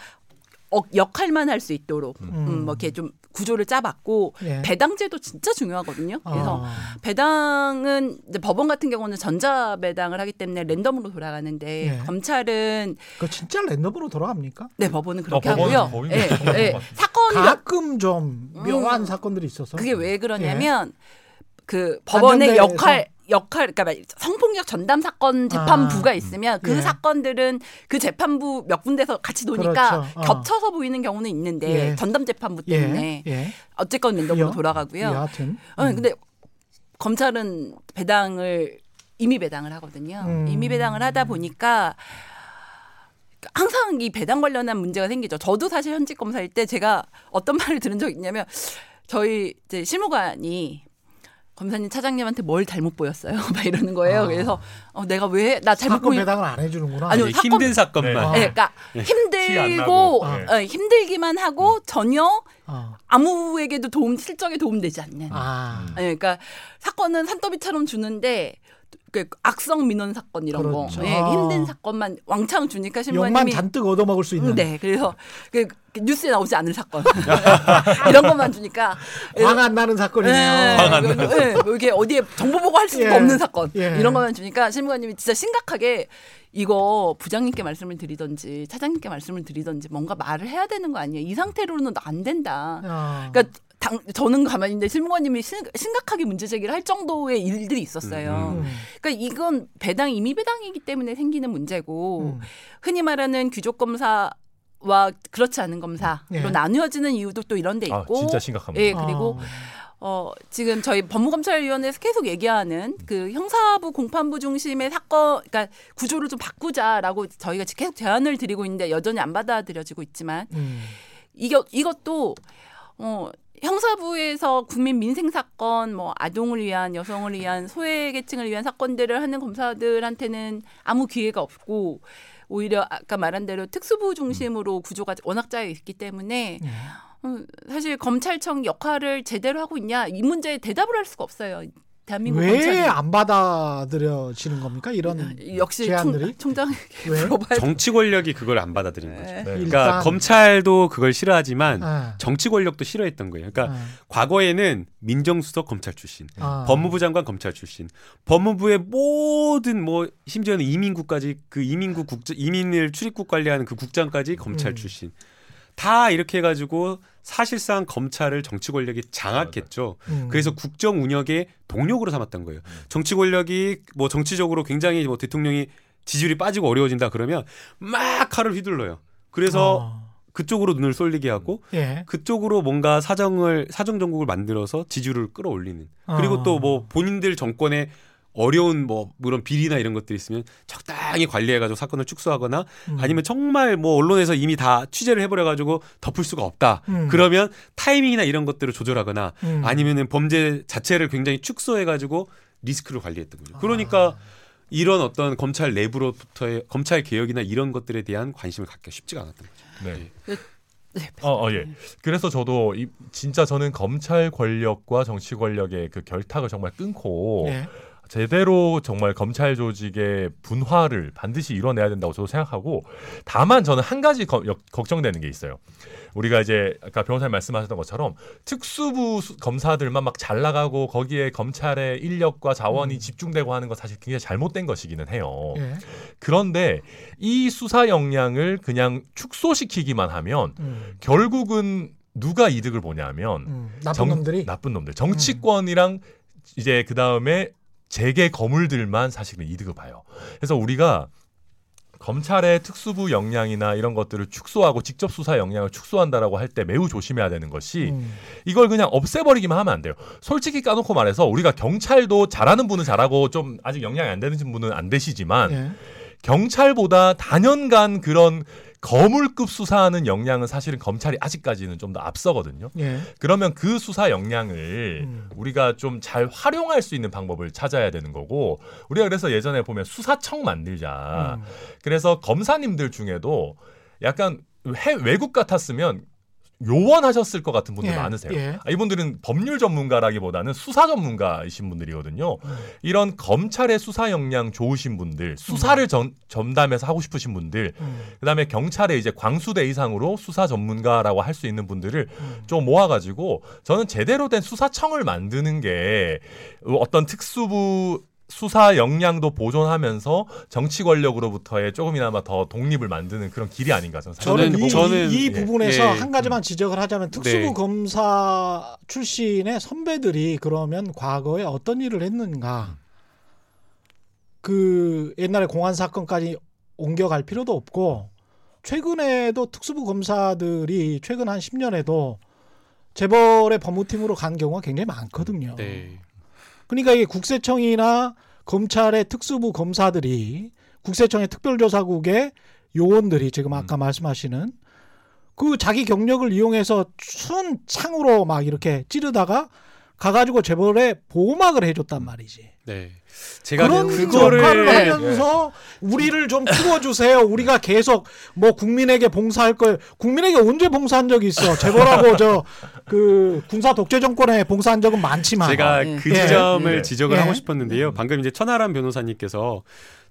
어, 역할만 할 수 있도록 음. 음, 뭐 이렇게 좀 구조를 짜봤고 예. 배당제도 진짜 중요하거든요. 그래서 아. 배당은 이제 법원 같은 경우는 전자 배당을 하기 때문에 랜덤으로 돌아가는데 예. 검찰은 그 진짜 랜덤으로 돌아갑니까? 네, 법원은 그렇게 어, 하고요. 예, 예. 사건이 가끔 좀 묘한 음, 사건들이 있어서 그게 왜 그러냐면 예. 그 법원의 역할 역할 그러니까 성폭력 전담 사건 재판부가 아, 있으면 그 예. 사건들은 그 재판부 몇 군데서 같이 노니까 그렇죠. 어. 겹쳐서 보이는 경우는 있는데 예. 전담 재판부 예. 때문에 예. 어쨌건 랜덤으로 돌아가고요. 여하튼. 어, 음. 어, 근데 검찰은 배당을 임의 배당을 하거든요. 음. 임의 배당을 하다 보니까 항상 이 배당 관련한 문제가 생기죠. 저도 사실 현직 검사일 때 제가 어떤 말을 들은 적이 있냐면 저희 이제 실무관이 검사님 차장님한테 뭘 잘못 보였어요? 막 이러는 거예요. 아. 그래서 어, 내가 왜 나 잘못 보이 배당을 안 해주는구나. 아니요 사건, 힘든 사건만. 네. 네. 그러니까 네. 힘들고 어, 힘들기만 하고 전혀 어. 아무에게도 도움 실적에 도움되지 않는. 아. 네, 그러니까 사건은 산더미처럼 주는데 그 악성 민원 사건 이런 그렇죠. 거, 네, 힘든 사건만 왕창 주니까 신부님이 잔뜩 얻어먹을 수 있는. 네, 그래서 그, 그 뉴스에 나오지 않는 사건 이런 것만 주니까 화안 나는 사건이네요. 네, 화안 나는. 네, 이게 어디에 정보 보고 할 수도 예. 없는 사건 예. 이런 것만 주니까 신부님이 진짜 심각하게 이거 부장님께 말씀을 드리던지 차장님께 말씀을 드리던지 뭔가 말을 해야 되는 거 아니에요? 이 상태로는 안 된다. 어. 그러니까 당, 저는 가만히 있는데 실무관님이 심각하게 문제 제기를 할 정도의 일들이 있었어요. 음. 그러니까 이건 배당 임의 배당이기 때문에 생기는 문제고 음. 흔히 말하는 귀족 검사 와 그렇지 않은 검사로 예. 나누어지는 이유도 또 이런 데 아, 있고 아, 진짜 심각합니다. 예, 그리고 어. 어, 지금 저희 법무검찰위원회에서 계속 얘기하는 그 형사부 공판부 중심의 사건, 그러니까 구조를 좀 바꾸자라고 저희가 계속 제안을 드리고 있는데 여전히 안 받아들여지고 있지만 음. 이것 이것도 어 형사부에서 국민 민생 사건, 뭐 아동을 위한 여성을 위한 소외계층을 위한 사건들을 하는 검사들한테는 아무 기회가 없고 오히려 아까 말한 대로 특수부 중심으로 구조가 워낙 짜여 있기 때문에 네. 어, 사실 검찰청 역할을 제대로 하고 있냐 이 문제에 대답을 할 수가 없어요. 대한민국 왜 안 받아들여지는 겁니까? 이런 아, 역시 제안들이 총, 장 정치 권력이 그걸 안 받아들인 거죠. 네. 네. 그러니까 일단. 검찰도 그걸 싫어하지만 네. 정치 권력도 싫어했던 거예요. 그러니까 네. 과거에는 민정수석 검찰 출신, 아. 법무부 장관 검찰 출신, 법무부의 모든 뭐 심지어는 이민국까지 그 이민국 국 이민을 출입국 관리하는 그 국장까지 검찰 음. 출신. 다 이렇게 해가지고 사실상 검찰을 정치 권력이 장악했죠. 음. 그래서 국정 운영의 동력으로 삼았던 거예요. 정치 권력이 뭐 정치적으로 굉장히 뭐 대통령이 지지율이 빠지고 어려워진다 그러면 막 칼을 휘둘러요. 그래서 어. 그쪽으로 눈을 쏠리게 하고 예. 그쪽으로 뭔가 사정을 사정 정국을 만들어서 지지율을 끌어올리는 그리고 어. 또뭐 본인들 정권에 어려운 뭐 그런 비리나 이런 것들이 있으면 적당히 관리해가지고 사건을 축소하거나 음. 아니면 정말 뭐 언론에서 이미 다 취재를 해버려가지고 덮을 수가 없다. 음. 그러면 타이밍이나 이런 것들을 조절하거나 음. 아니면은 범죄 자체를 굉장히 축소해가지고 리스크를 관리했던 거죠. 그러니까 아. 이런 어떤 검찰 내부로부터의 검찰 개혁이나 이런 것들에 대한 관심을 갖기가 쉽지가 않았던 거죠. 네. 네. 네, 어, 어, 예. 그래서 저도 이, 진짜 저는 검찰 권력과 정치 권력의 그 결탁을 정말 끊고 네. 제대로 정말 검찰 조직의 분화를 반드시 이뤄내야 된다고 저도 생각하고 다만 저는 한 가지 거, 여, 걱정되는 게 있어요. 우리가 이제 아까 변호사님 말씀하셨던 것처럼 특수부 검사들만 막 잘 나가고 거기에 검찰의 인력과 자원이 음. 집중되고 하는 건 사실 굉장히 잘못된 것이기는 해요. 예. 그런데 이 수사 역량을 그냥 축소시키기만 하면 음. 결국은 누가 이득을 보냐면 음. 나쁜 정, 놈들이 나쁜 놈들 정치권이랑 이제 그 다음에 재계 거물들만 사실은 이득을 봐요. 그래서 우리가 검찰의 특수부 역량이나 이런 것들을 축소하고 직접 수사 역량을 축소한다라고 할 때 매우 조심해야 되는 것이 음. 이걸 그냥 없애버리기만 하면 안 돼요. 솔직히 까놓고 말해서 우리가 경찰도 잘하는 분은 잘하고 좀 아직 역량이 안 되는 분은 안 되시지만 예. 경찰보다 단연간 그런 거물급 수사하는 역량은 사실은 검찰이 아직까지는 좀 더 앞서거든요. 예. 그러면 그 수사 역량을 음. 우리가 좀 잘 활용할 수 있는 방법을 찾아야 되는 거고 우리가 그래서 예전에 보면 수사청 만들자. 음. 그래서 검사님들 중에도 약간 해, 외국 같았으면 요원하셨을 것 같은 분들 예, 많으세요. 예. 아, 이분들은 법률 전문가라기보다는 수사 전문가이신 분들이거든요. 음. 이런 검찰의 수사 역량 좋으신 분들, 수사를 음. 전, 전담해서 하고 싶으신 분들, 음. 그다음에 경찰의 이제 광수대 이상으로 수사 전문가라고 할 수 있는 분들을 음. 좀 모아가지고 저는 제대로 된 수사청을 만드는 게 어떤 특수부 수사 역량도 보존하면서 정치 권력으로부터의 조금이나마 더 독립을 만드는 그런 길이 아닌가 저는 저는 이, 저는 이, 이 부분에서 예, 한 가지만 지적을 하자면 특수부 네. 검사 출신의 선배들이 그러면 과거에 어떤 일을 했는가 그 옛날에 공안 사건까지 옮겨갈 필요도 없고 최근에도 특수부 검사들이 최근 한 10년에도 재벌의 법무팀으로 간 경우가 굉장히 많거든요. 네. 그러니까 이 국세청이나 검찰의 특수부 검사들이 국세청의 특별조사국의 요원들이 지금 아까 음. 말씀하시는 그 자기 경력을 이용해서 순 창으로 막 이렇게 찌르다가 가가지고 재벌에 보호막을 해줬단 말이지. 네. 제가 그런 그거를 역할을 네. 하면서 우리를 좀 풀어주세요. 우리가 계속 뭐 국민에게 봉사할 걸 국민에게 언제 봉사한 적이 있어? 재벌하고 저 그 군사 독재 정권에 봉사한 적은 많지만 제가 그 예. 지점을 예. 지적을 예. 하고 싶었는데요. 방금 이제 천하람 변호사님께서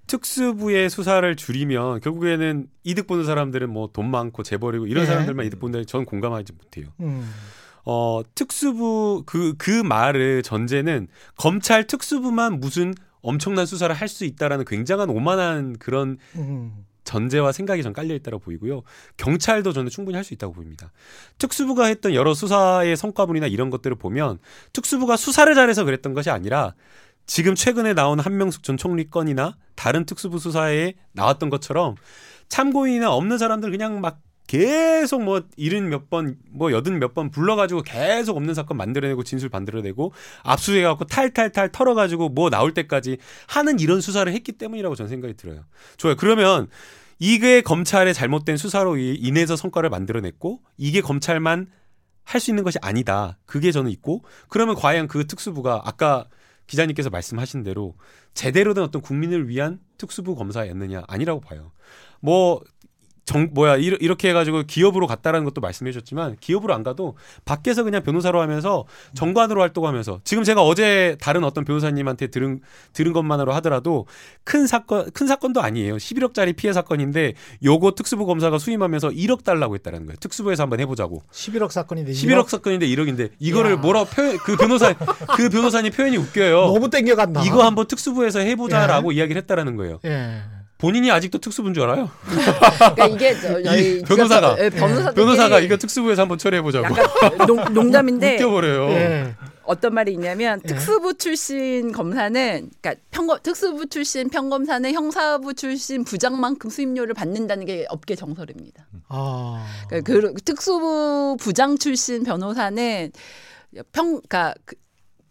특수부의 수사를 줄이면 결국에는 이득 보는 사람들은 뭐 돈 많고 재벌이고 이런 예. 사람들만 이득 보는데 저는 공감하지 못해요. 음. 어, 특수부 그, 그 말을 전제는 검찰 특수부만 무슨 엄청난 수사를 할 수 있다라는 굉장한 오만한 그런 음. 전제와 생각이 전 깔려 있다고 보이고요. 경찰도 저는 충분히 할 수 있다고 보입니다. 특수부가 했던 여러 수사의 성과물이나 이런 것들을 보면 특수부가 수사를 잘해서 그랬던 것이 아니라 지금 최근에 나온 한명숙 전 총리 건이나 다른 특수부 수사에 나왔던 것처럼 참고인이나 없는 사람들 그냥 막 계속 뭐 일흔 몇 번, 뭐 여든 몇 번 불러가지고 계속 없는 사건 만들어내고 진술 만들어내고 압수해갖고 탈탈탈 털어가지고 뭐 나올 때까지 하는 이런 수사를 했기 때문이라고 저는 생각이 들어요. 좋아요. 그러면 이게 검찰의 잘못된 수사로 인해서 성과를 만들어냈고 이게 검찰만 할 수 있는 것이 아니다. 그게 저는 있고 그러면 과연 그 특수부가 아까 기자님께서 말씀하신 대로 제대로 된 어떤 국민을 위한 특수부 검사였느냐 아니라고 봐요. 뭐 정, 뭐야 이렇게 해가지고 기업으로 갔다라는 것도 말씀해 주셨지만 기업으로 안 가도 밖에서 그냥 변호사로 하면서 정관으로 활동하면서 지금 제가 어제 다른 어떤 변호사님한테 들은 들은 것만으로 하더라도 큰 사건 큰 사건도 아니에요 11억짜리 피해 사건인데 요거 특수부 검사가 수임하면서 1억 달라고 했다라는 거예요 특수부에서 한번 해보자고 11억 사건인데 11억 1억? 사건인데 1억인데 이거를 야. 뭐라 표현 그 변호사 그 변호사님 표현이 웃겨요 너무 땡겨간다 이거 한번 특수부에서 해보자라고 예. 이야기를 했다는 거예요. 예. 본인이 아직도 특수부인 줄 알아요? 그러니까 이게 저희 변호사가 예, 변호사 변호사가 이거 특수부에서 한번 처리해 보자고. 농, 담인데 웃겨버려요. 예. 어떤 말이 있냐면 예. 특수부 출신 검사는 그러니까 평검 특수부 출신 평검사는 형사부 출신 부장만큼 수임료를 받는다는 게 업계 정설입니다. 아. 그러니까 그 특수부 부장 출신 변호사는 평 그러니까 그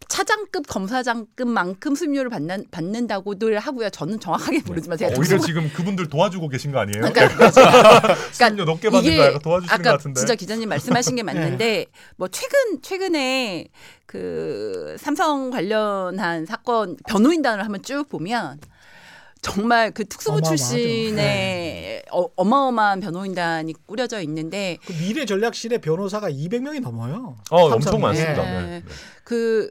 차장급 검사장급만큼 수임료를 받는, 받는다고들 하고요. 저는 정확하게 네. 모르지만 제가 어, 오히려 지금 그분들 도와주고 계신 거 아니에요? 그러니까, 그러니까 수임료 높게 받는 거 도와주시는 것 같은데. 진짜 기자님 말씀하신 게 맞는데 네. 뭐 최근 최근에 그 삼성 관련한 사건 변호인단을 한번 쭉 보면 정말 그 특수부 출신의 네. 어, 마어마한 변호인단이 꾸려져 있는데 그 미래 전략실의 변호사가 200명이 넘어요. 어, 엄청 많습니다. 네. 네. 그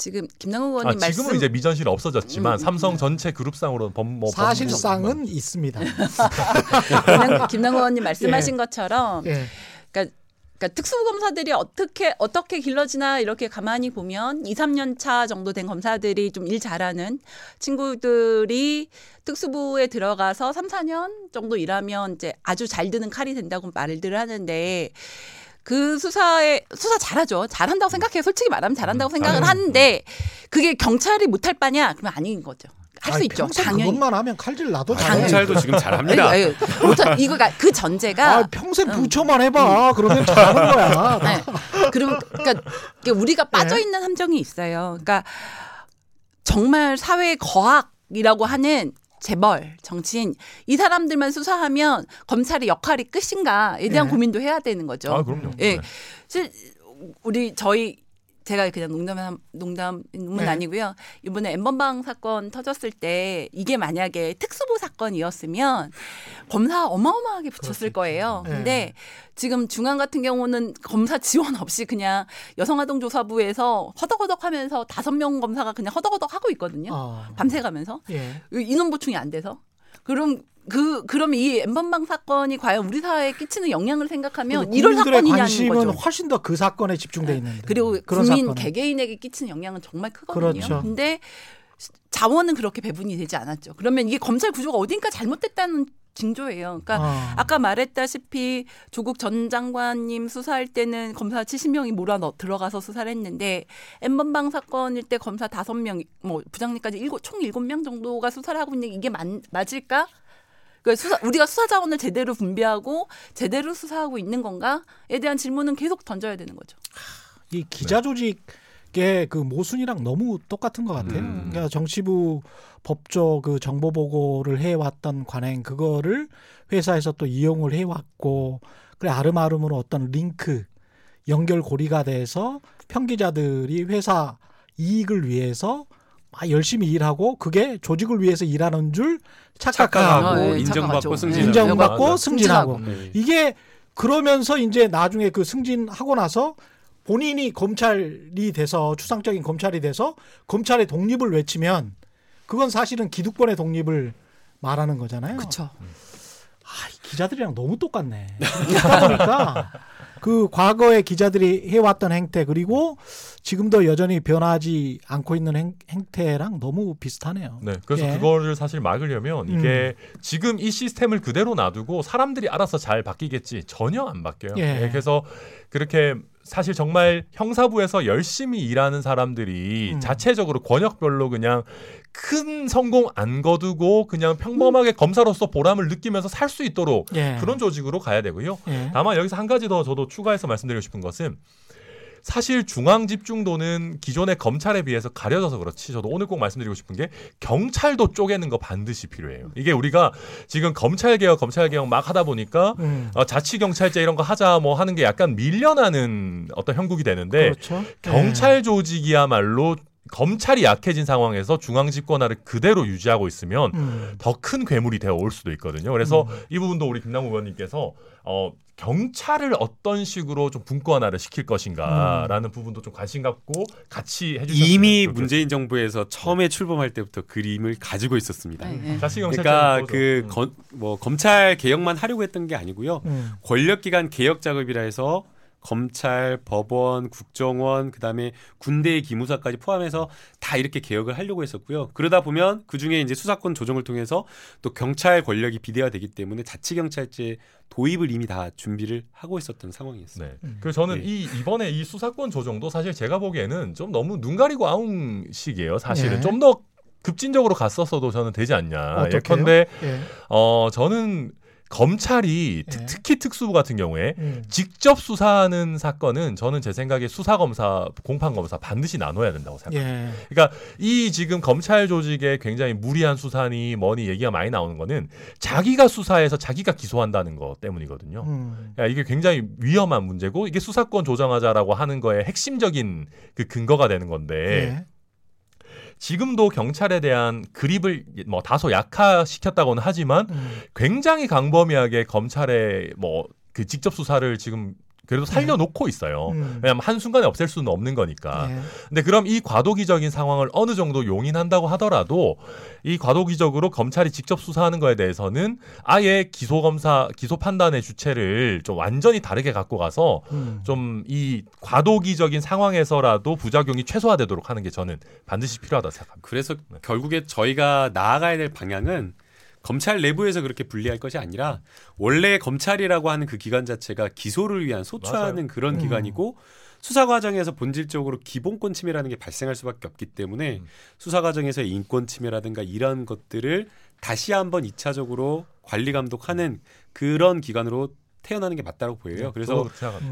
지금 김남국 의원님 아, 지금은 말씀... 이제 미전실 없어졌지만 음, 음. 삼성 전체 그룹상으로 뭐 사실상은 있습니다. 김남국 의원님 말씀하신 예. 것처럼 예. 그러니까 그러니까 특수부 검사들이 어떻게 어떻게 길러지나 이렇게 가만히 보면 2, 3년 차 정도 된 검사들이 좀 일 잘하는 친구들이 특수부에 들어가서 3, 4년 정도 일하면 이제 아주 잘 드는 칼이 된다고 말들 하는데 그 수사에 수사 잘하죠. 잘한다고 생각해요. 솔직히 말하면 잘한다고 음, 생각은 하는데 그게 경찰이 못할 바냐? 그러면 아닌 거죠. 할 수 있죠. 당연히. 그것만 하면 칼질 나도 잘 경찰도 지금 잘합니다. 네, 네. 이거가 그 전제가 아, 평생 부처만 해봐. 음. 그러면 잘하는 거야. 네. 그럼 그러니까 우리가 빠져 있는 함정이 있어요. 그러니까 정말 사회 거학이라고 하는 재벌, 정치인 이 사람들만 수사하면 검찰의 역할이 끝인가에 대한 네. 고민도 해야 되는 거죠. 아, 그럼요. 예. 네. 우리 저희 제가 그냥 농담 농담 농담 네. 아니고요. 이번에 엠번방 사건 터졌을 때 이게 만약에 특수부 사건이었으면 검사 어마어마하게 붙였을 그렇겠죠. 거예요. 네. 근데 지금 중앙 같은 경우는 검사 지원 없이 그냥 여성아동조사부에서 허덕허덕하면서 다섯 명 검사가 그냥 허덕허덕 하고 있거든요. 어. 밤새 가면서 예. 인원 보충이 안 돼서. 그럼 그 그럼 이 엠번방 사건이 과연 우리 사회에 끼치는 영향을 생각하면 이런 사건이냐는 관심은 거죠. 훨씬 더 그 사건에 집중돼 네. 있는데. 그리고 국민 사건은. 개개인에게 끼치는 영향은 정말 크거든요. 그렇죠. 근데 자원은 그렇게 배분이 되지 않았죠. 그러면 이게 검찰 구조가 어딘가 잘못됐다는 징조예요. 그러니까 아. 아까 말했다시피 조국 전 장관님 수사할 때는 검사 70명이 몰아 넣 들어가서 수사를 했는데 엠번방 사건일 때 검사 5명, 뭐 부장님까지 일곱 총 7명 정도가 수사를 하고 있는 게 이게 맞, 맞을까? 그 수사 우리가 수사 자원을 제대로 분배하고 제대로 수사하고 있는 건가에 대한 질문은 계속 던져야 되는 거죠. 이 기자 조직 의그 모순이랑 너무 똑같은 것 같아요. 음. 그러니까 정치부 법조 그 정보 보고를 해왔던 관행 그거를 회사에서 또 이용을 해왔고 그래 아름아름으로 어떤 링크 연결고리가 돼서 평기자들이 회사 이익을 위해서 열심히 일하고 그게 조직을 위해서 일하는 줄 착각하고 아, 네, 인정받고 승진 인정받고 승진하고 네. 이게 그러면서 이제 나중에 그 승진하고 나서 본인이 검찰이 돼서 추상적인 검찰이 돼서 검찰의 독립을 외치면 그건 사실은 기득권의 독립을 말하는 거잖아요. 그렇죠. 아, 기자들이랑 너무 똑같네. 그러다 보니까 그 과거에 기자들이 해왔던 행태 그리고 지금도 여전히 변하지 않고 있는 행, 행태랑 너무 비슷하네요. 네, 그래서 예. 그거를 사실 막으려면 이게 음. 지금 이 시스템을 그대로 놔두고 사람들이 알아서 잘 바뀌겠지 전혀 안 바뀌어요. 예. 네, 그래서 그렇게 사실 정말 형사부에서 열심히 일하는 사람들이 음. 자체적으로 권역별로 그냥 큰 성공 안 거두고 그냥 평범하게 음. 검사로서 보람을 느끼면서 살 수 있도록 예. 그런 조직으로 가야 되고요. 예. 다만 여기서 한 가지 더 저도 추가해서 말씀드리고 싶은 것은 사실 중앙 집중도는 기존의 검찰에 비해서 가려져서 그렇지 저도 오늘 꼭 말씀드리고 싶은 게 경찰도 쪼개는 거 반드시 필요해요. 이게 우리가 지금 검찰 개혁 검찰 개혁 막 하다 보니까 음. 어, 자치 경찰제 이런 거 하자 뭐 하는 게 약간 밀려나는 어떤 형국이 되는데 그렇죠? 경찰 네. 조직이야말로 검찰이 약해진 상황에서 중앙 집권화를 그대로 유지하고 있으면 음. 더큰 괴물이 되어 올 수도 있거든요. 그래서 음. 이 부분도 우리 김남우 의원님께서 어 경찰을 어떤 식으로 좀 분권화를 시킬 것인가라는 음. 부분도 좀 관심 갖고 같이 해주셨으면 이미 좋겠습니다. 문재인 정부에서 처음에 출범할 때부터 그림을 가지고 있었습니다. 네, 네. 그러니까 그뭐 음. 검찰 개혁만 하려고 했던 게 아니고요. 음. 권력기관 개혁 작업이라 해서 검찰, 법원, 국정원, 그다음에 군대의 기무사까지 포함해서 다 이렇게 개혁을 하려고 했었고요. 그러다 보면 그 중에 이제 수사권 조정을 통해서 또 경찰 권력이 비대화되기 때문에 자치 경찰제 도입을 이미 다 준비를 하고 있었던 상황이었어요. 네. 음. 그래서 저는 네. 이 이번에 이 수사권 조정도 사실 제가 보기에는 좀 너무 눈 가리고 아웅식이에요. 사실은 네. 좀더 급진적으로 갔었어도 저는 되지 않냐. 예컨대 예. 어 저는 검찰이 예. 특히 특수부 같은 경우에 음. 직접 수사하는 사건은 저는 제 생각에 수사 검사, 공판 검사 반드시 나눠야 된다고 생각합니다. 예. 그러니까 이 지금 검찰 조직에 굉장히 무리한 수사니 뭐니 얘기가 많이 나오는 거는 자기가 수사해서 자기가 기소한다는 것 때문이거든요. 음. 그러니까 이게 굉장히 위험한 문제고 이게 수사권 조정하자라고 하는 거에 핵심적인 그 근거가 되는 건데 예. 지금도 경찰에 대한 그립을 뭐 다소 약화시켰다고는 하지만 음. 굉장히 강범위하게 검찰에 뭐그 직접 수사를 지금 그래도 네. 살려놓고 있어요. 음. 왜냐하면 한순간에 없앨 수는 없는 거니까. 네. 근데 그럼 이 과도기적인 상황을 어느 정도 용인한다고 하더라도 이 과도기적으로 검찰이 직접 수사하는 거에 대해서는 아예 기소 검사, 기소 판단의 주체를 좀 완전히 다르게 갖고 가서 음. 좀이 과도기적인 상황에서라도 부작용이 최소화되도록 하는 게 저는 반드시 필요하다 생각합니다. 그래서 네. 결국에 저희가 나아가야 될 방향은 검찰 내부에서 그렇게 분리할 것이 아니라 원래 검찰이라고 하는 그 기관 자체가 기소를 위한 소추하는 맞아요. 그런 음. 기관이고 수사 과정에서 본질적으로 기본권 침해라는 게 발생할 수밖에 없기 때문에 음. 수사 과정에서 인권 침해라든가 이런 것들을 다시 한번 이차적으로 관리 감독하는 그런 기관으로 태어나는 게 맞다고 보여요. 네, 그래서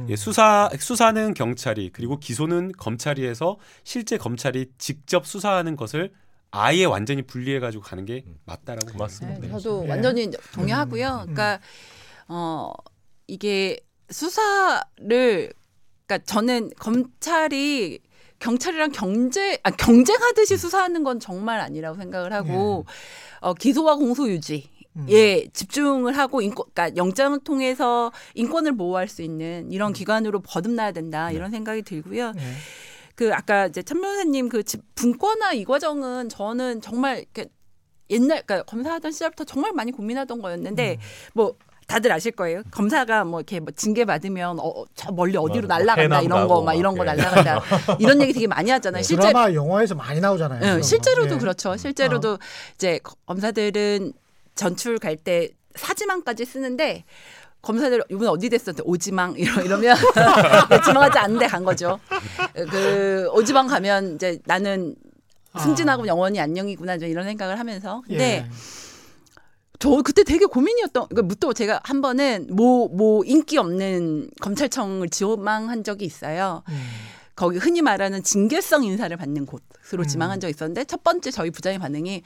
예, 수사 수사는 경찰이 그리고 기소는 검찰이 해서 실제 검찰이 직접 수사하는 것을 아예 완전히 분리해 가지고 가는 게 음. 맞다라고 맞습니다. 네, 저도 네. 완전히 동의하고요. 음. 그러니까 어 이게 수사를 그러니까 저는 검찰이 경찰이랑 경제 아 경쟁하듯이 음. 수사하는 건 정말 아니라고 생각을 하고 네. 어 기소와 공소 유지 예, 집중을 하고 인권, 그러니까 영장을 통해서 인권을 보호할 수 있는 이런 기관으로 거듭나야 된다 이런 생각이 들고요. 네. 그 아까 이제 참 변호사님 그 분권화 이 과정은 저는 정말 이렇게 옛날 그러니까 검사하던 시절부터 정말 많이 고민하던 거였는데 음. 뭐 다들 아실 거예요. 검사가 뭐 이렇게 뭐 징계 받으면 어, 저 멀리 어디로 뭐 날라간다 이런 거 막 이런 거 예. 날라간다 이런 얘기 되게 많이 하잖아요. 네, 실제 드라마 영화에서 많이 나오잖아요. 응, 실제로도 예. 그렇죠. 실제로도 어. 이제 검사들은 전출 갈 때 사지망까지 쓰는데 검사들 이번 어디 됐었는데 오지망 이러면 지망하지 않는데 간 거죠. 그 오지망 가면 이제 나는 승진하고 아. 영원히 안녕이구나 이런 생각을 하면서 근데 예. 저 그때 되게 고민이었던 그러니까 무또 제가 한 번은 뭐뭐 뭐 인기 없는 검찰청을 지원망한 적이 있어요. 음. 거기 흔히 말하는 징계성 인사를 받는 곳으로 음. 지망한 적이 있었는데 첫 번째 저희 부장의 반응이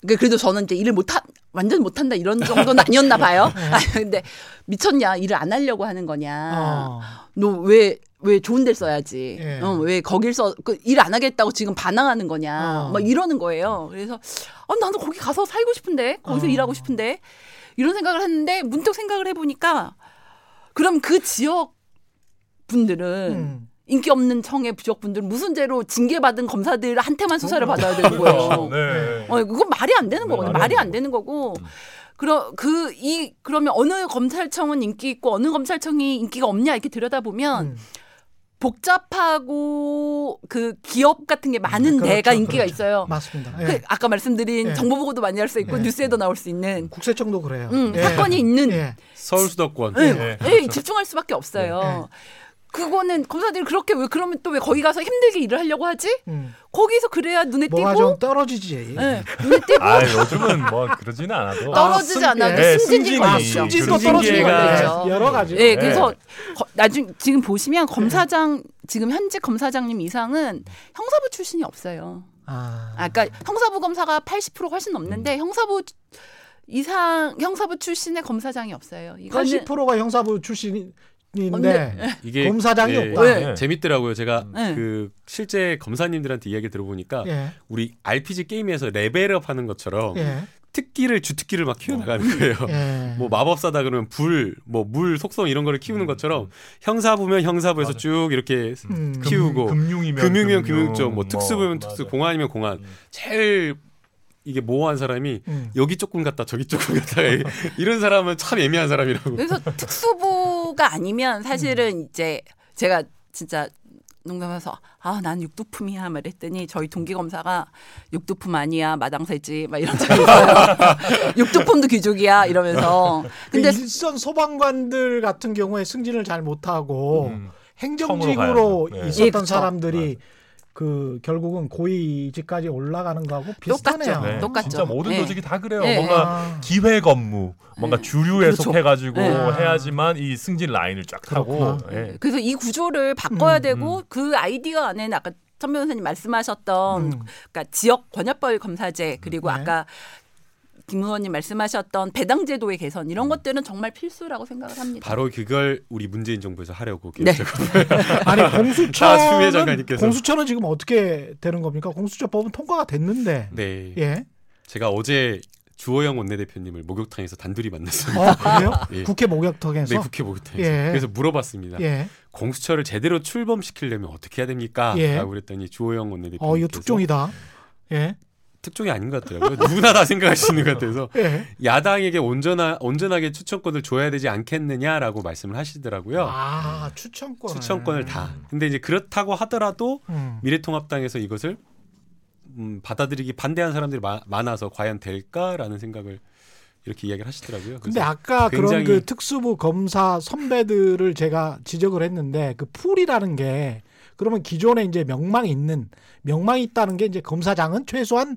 그러니까 그래도 저는 이제 일을 못한 완전 못한다 이런 정도는 아니었나 봐요. 네. 아 근데 미쳤냐 일을 안 하려고 하는 거냐. 어. 너왜 왜 좋은 데 써야지. 예. 어, 왜 거길 써, 그일 안 하겠다고 지금 반항하는 거냐. 어. 막 이러는 거예요. 그래서, 아, 나는 거기 가서 살고 싶은데, 거기서 어. 일하고 싶은데, 이런 생각을 했는데, 문득 생각을 해보니까, 그럼 그 지역 분들은, 음. 인기 없는 청의 부족분들 무슨 죄로 징계받은 검사들한테만 수사를 받아야 되는 거예요. 네. 어, 그건 말이 안 되는 네, 거거든요. 말이 안 되는 거고. 음. 그러 그 이 그러면 어느 검찰청은 인기 있고 어느 검찰청이 인기가 없냐 이렇게 들여다보면 음. 복잡하고 그 기업 같은 게 많은 네, 그렇죠, 데가 인기가 그렇죠. 있어요. 맞습니다. 그 예. 아까 말씀드린 예. 정보 보고도 많이 할 수 있고 예. 뉴스에도 나올 수 있는 국세청도 그래요. 음, 예. 사건이 있는 예. 서울 수도권 예. 예. 집중할 수밖에 없어요. 그거는 검사들이 그렇게 왜 그러면 또 왜 거기 가서 힘들게 일을 하려고 하지? 음. 거기서 그래야 눈에 띄고 뭐가 좀 떨어지지. 네, 눈에 띄고. 아, 요즘은 뭐 그러지는 않아도 떨어지지 아, 않아도 네, 승진이 승진도 떨어지는 거 여러 가지. 네, 그래서 거, 나중 지금 보시면 검사장 지금 현직 검사장님 이상은 형사부 출신이 없어요. 아, 아 그러니까 형사부 검사가 80% 훨씬 넘는데 음. 형사부 이상 형사부 출신의 검사장이 없어요. 이거는 80%가 형사부 출신 인데 이게 검사장이 예, 없다. 네. 재밌더라고요. 제가 네. 그 실제 검사님들한테 이야기 들어보니까 예. 우리 RPG 게임에서 레벨업 하는 것처럼 예. 특기를 주특기를 막 키워나가는 거예요. 예. 뭐 마법사다 그러면 불, 뭐 물 속성 이런 거를 키우는 음. 것처럼 형사부면 형사부에서 맞아. 쭉 이렇게 음. 키우고 금융이면 금융이면 금융 쪽, 뭐 특수부면 뭐, 특수, 공안이면 공안. 음. 제일 이게 모호한 사람이 음. 여기 조금 갔다 저기 조금 갔다 이런 사람은 참 애매한 사람이라고. 그래서 특수부가 아니면 사실은 음. 이제 제가 진짜 농담해서 아 난 육두품이야 말했더니 저희 동기 검사가 육두품 아니야 마당새지 막 이런 적이 있어요. 육두품도 귀족이야 이러면서. 근데 그 일선 소방관들 같은 경우에 승진을 잘 못하고 음. 행정직으로 네. 있었던 예, 사람들이 네. 그 결국은 고위직까지 올라가는 거하고 비슷하네요. 똑같죠. 네. 똑같죠. 진짜 모든 네. 조직이 다 그래요. 네. 뭔가 아. 기회 건무, 뭔가 네. 주류에 그렇죠. 속해가지고 네. 해야지만 이 승진 라인을 쫙 타고. 네. 그래서 이 구조를 바꿔야 음, 되고 음. 그 아이디어 안에는 아까 천 변호사님 말씀하셨던 음. 그러니까 지역 권역별 검사제 그리고 아까 김 의원님 말씀하셨던 배당 제도의 개선 이런 음. 것들은 정말 필수라고 생각을 합니다. 바로 그걸 우리 문재인 정부에서 하려고 네. 아니 공수처는 공수처는 지금 어떻게 되는 겁니까? 공수처법은 통과가 됐는데. 네. 예. 제가 어제 주호영 원내대표님을 목욕탕에서 단둘이 만났습니다. 아, 그래요? 예. 국회 목욕탕에서? 네, 국회 목욕탕에서. 예. 그래서 물어봤습니다. 예. 공수처를 제대로 출범시키려면 어떻게 해야 됩니까? 예. 라고 그랬더니 주호영 원내대표님. 어, 이거 특종이다. 예. 특종이 아닌 것 같더라고요. 누구나 다 생각하시는 것 같아서 네. 야당에게 온전하, 온전하게 추천권을 줘야 되지 않겠느냐라고 말씀을 하시더라고요. 아 추천권 추천권을 다. 근데 이제 그렇다고 하더라도 음. 미래통합당에서 이것을 음, 받아들이기 반대한 사람들이 마, 많아서 과연 될까라는 생각을 이렇게 이야기를 하시더라고요. 근데 아까 그런 그 특수부 검사 선배들을 제가 지적을 했는데 그 풀이라는 게 그러면 기존에 이제 명망이 있는 명망이 있다는 게 이제 검사장은 최소한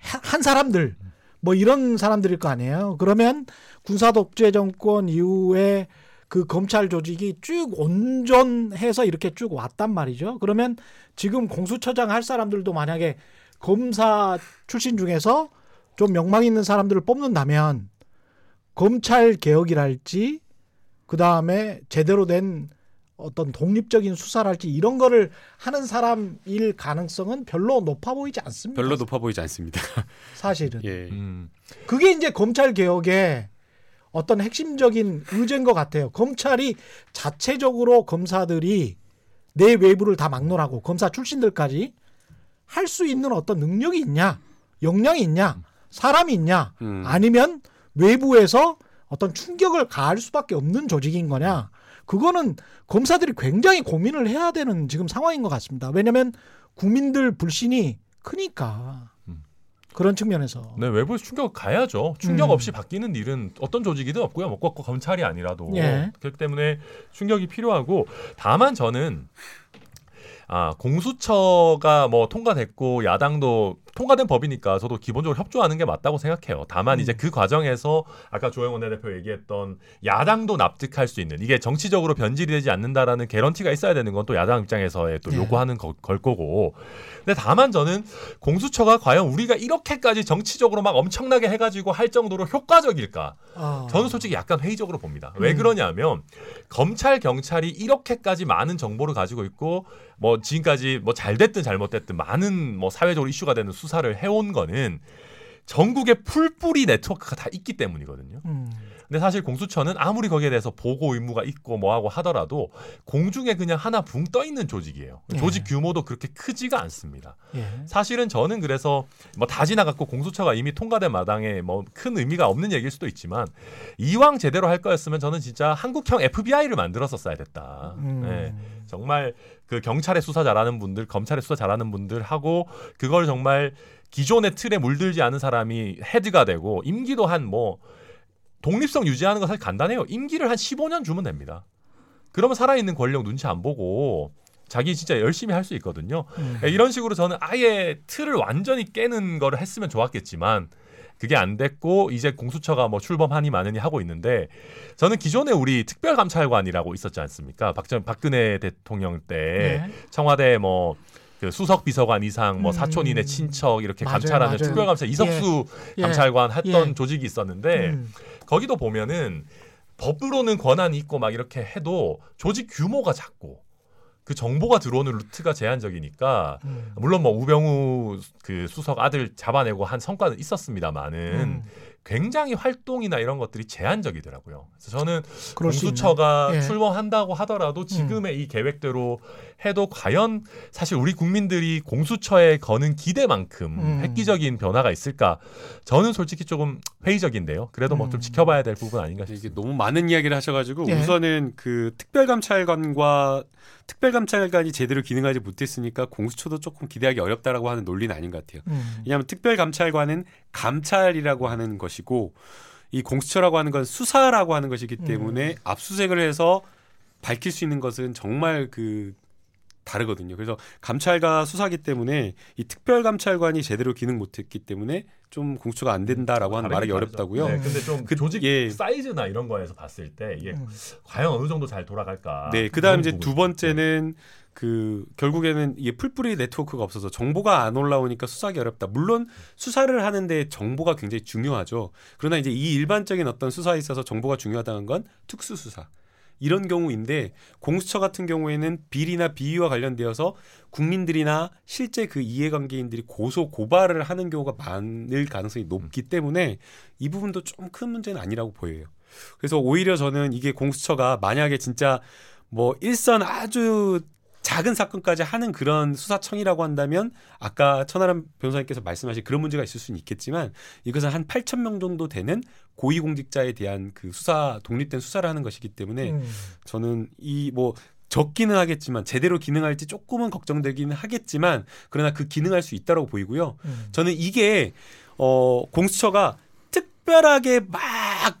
한 사람들 뭐 이런 사람들일 거 아니에요. 그러면 군사 독재 정권 이후에 그 검찰 조직이 쭉 온전해서 이렇게 쭉 왔단 말이죠. 그러면 지금 공수처장 할 사람들도 만약에 검사 출신 중에서 좀 명망 있는 사람들을 뽑는다면 검찰 개혁이랄지 그 다음에 제대로 된 어떤 독립적인 수사랄지 이런 거를 하는 사람일 가능성은 별로 높아 보이지 않습니다. 별로 높아 보이지 않습니다. 사실은. 예. 음. 그게 이제 검찰 개혁의 어떤 핵심적인 의제인 것 같아요. 검찰이 자체적으로 검사들이 내 외부를 다 막론하고 검사 출신들까지 할 수 있는 어떤 능력이 있냐, 역량이 있냐, 사람이 있냐, 음. 아니면 외부에서 어떤 충격을 가할 수밖에 없는 조직인 거냐. 그거는 검사들이 굉장히 고민을 해야 되는 지금 상황인 것 같습니다. 왜냐하면 국민들 불신이 크니까. 음. 그런 측면에서. 네, 외부에서 충격 가야죠. 충격 음. 없이 바뀌는 일은 어떤 조직이든 없고요. 뭐 꼭 검찰이 아니라도. 예. 그렇기 때문에 충격이 필요하고 다만 저는 아, 공수처가 뭐 통과됐고 야당도 통과된 법이니까 저도 기본적으로 협조하는 게 맞다고 생각해요. 다만 음. 이제 그 과정에서 아까 조영원 대표 얘기했던 야당도 납득할 수 있는 이게 정치적으로 변질이 되지 않는다라는 개런티가 있어야 되는 건 또 야당 입장에서의 또 예. 요구하는 거, 걸 거고. 근데 다만 저는 공수처가 과연 우리가 이렇게까지 정치적으로 막 엄청나게 해가지고 할 정도로 효과적일까? 어. 저는 솔직히 약간 회의적으로 봅니다. 왜 음. 그러냐면 검찰 경찰이 이렇게까지 많은 정보를 가지고 있고 뭐 지금까지 뭐 잘 됐든 잘못됐든 많은 뭐 사회적으로 이슈가 되는 수사 를 해온 거는 전국에 풀뿌리 네트워크가 다 있기 때문이거든요. 음. 근데 사실 공수처는 아무리 거기에 대해서 보고 의무가 있고 뭐하고 하더라도 공중에 그냥 하나 붕 떠 있는 조직이에요. 예. 조직 규모도 그렇게 크지가 않습니다. 예. 사실은 저는 그래서 뭐 다 지나갔고 공수처가 이미 통과된 마당에 뭐 큰 의미가 없는 얘기일 수도 있지만 이왕 제대로 할 거였으면 저는 진짜 한국형 FBI를 만들었었어야 됐다. 음. 네. 정말 그 경찰의 수사 잘하는 분들, 검찰의 수사 잘하는 분들 하고 그걸 정말 기존의 틀에 물들지 않은 사람이 헤드가 되고 임기도 한 뭐 독립성 유지하는 거 사실 간단해요. 임기를 한 15년 주면 됩니다. 그러면 살아있는 권력 눈치 안 보고 자기 진짜 열심히 할 수 있거든요. 음. 이런 식으로 저는 아예 틀을 완전히 깨는 거를 했으면 좋았겠지만 그게 안 됐고 이제 공수처가 뭐 출범하니 마느니 하고 있는데 저는 기존에 우리 특별감찰관이라고 있었지 않습니까? 박전 박근혜 대통령 때 네. 청와대 뭐그 수석 비서관 이상 뭐 음. 사촌 이내 친척 이렇게 맞아요, 감찰하는 맞아요. 특별감찰 이석수 예. 감찰관 했던 예. 조직이 있었는데 음. 거기도 보면은 법으로는 권한이 있고 막 이렇게 해도 조직 규모가 작고 그 정보가 들어오는 루트가 제한적이니까 음. 물론 뭐 우병우 그 수석 아들 잡아내고 한 성과는 있었습니다만은 음. 굉장히 활동이나 이런 것들이 제한적이더라고요. 그래서 저는 공수처가 예. 출범한다고 하더라도 지금의 음. 이 계획대로 해도 과연 사실 우리 국민들이 공수처에 거는 기대만큼 음. 획기적인 변화가 있을까? 저는 솔직히 조금 회의적인데요. 그래도 뭐좀 음. 지켜봐야 될 부분 아닌가 싶습니다. 이게 너무 많은 이야기를 하셔가지고 예. 우선은 그 특별감찰관과 특별감찰관이 제대로 기능하지 못했으니까 공수처도 조금 기대하기 어렵다라고 하는 논리는 아닌 것 같아요. 음. 왜냐하면 특별감찰관은 감찰이라고 하는 것 이고 이 공수처라고 하는 건 수사라고 하는 것이기 때문에 음. 압수색을 해서 밝힐 수 있는 것은 정말 그 다르거든요. 그래서 감찰과 수사기 때문에 이 특별 감찰관이 제대로 기능 못했기 때문에 좀 공수처가 안 된다라고 하는 말이 어렵다고요. 네, 근데 좀 그 조직 예. 사이즈나 이런 거에서 봤을 때 이게 음. 과연 어느 정도 잘 돌아갈까. 네, 그다음 이제 두 번째는 그 결국에는 이게 풀뿌리 네트워크가 없어서 정보가 안 올라오니까 수사하기 어렵다. 물론 수사를 하는데 정보가 굉장히 중요하죠. 그러나 이제 이 일반적인 어떤 수사에 있어서 정보가 중요하다는 건 특수 수사. 이런 경우인데 공수처 같은 경우에는 비리나 비위와 관련되어서 국민들이나 실제 그 이해관계인들이 고소 고발을 하는 경우가 많을 가능성이 높기 때문에 이 부분도 좀 큰 문제는 아니라고 보여요. 그래서 오히려 저는 이게 공수처가 만약에 진짜 뭐 일선 아주 작은 사건까지 하는 그런 수사청이라고 한다면 아까 천하람 변호사님께서 말씀하신 그런 문제가 있을 수는 있겠지만 이것은 한 8천 명 정도 되는 고위공직자에 대한 그 수사 독립된 수사를 하는 것이기 때문에 음. 저는 이 뭐 적기는 하겠지만 제대로 기능할지 조금은 걱정되기는 하겠지만 그러나 그 기능할 수 있다고 보이고요. 음. 저는 이게 어 공수처가 특별하게 막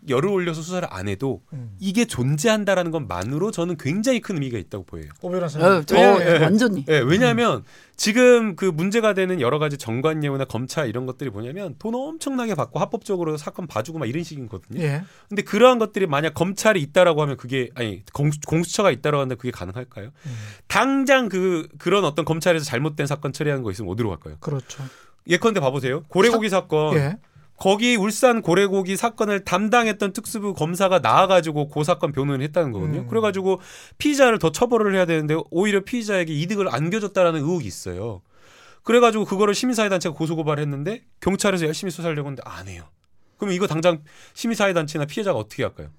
열을 올려서 수사를 안 해도 음. 이게 존재한다라는 것만으로 저는 굉장히 큰 의미가 있다고 보여요. 오 변호사님. 어, 예, 예, 완전히. 예, 왜냐하면 음. 지금 그 문제가 되는 여러 가지 정관 예우나 검찰 이런 것들이 뭐냐면 돈 엄청나게 받고 합법적으로 사건 봐주고 막 이런 식이거든요. 예. 근데 그러한 것들이 만약 검찰이 있다라고 하면 그게 아니 공수, 공수처가 있다라고 하는데 그게 가능할까요? 음. 당장 그 그런 어떤 검찰에서 잘못된 사건 처리하는 거 있으면 어디로 갈까요? 그렇죠. 예컨대 봐보세요. 고래고기 사, 건 예. 거기 울산 고래고기 사건을 담당했던 특수부 검사가 나와가지고 그 사건 변호를 했다는 거거든요. 음. 그래가지고 피의자를 더 처벌을 해야 되는데 오히려 피의자에게 이득을 안겨줬다라는 의혹이 있어요. 그래가지고 그거를 시민사회 단체가 고소고발했는데 경찰에서 열심히 수사하려고 했는데 안 해요. 그럼 이거 당장 시민사회 단체나 피해자가 어떻게 할까요?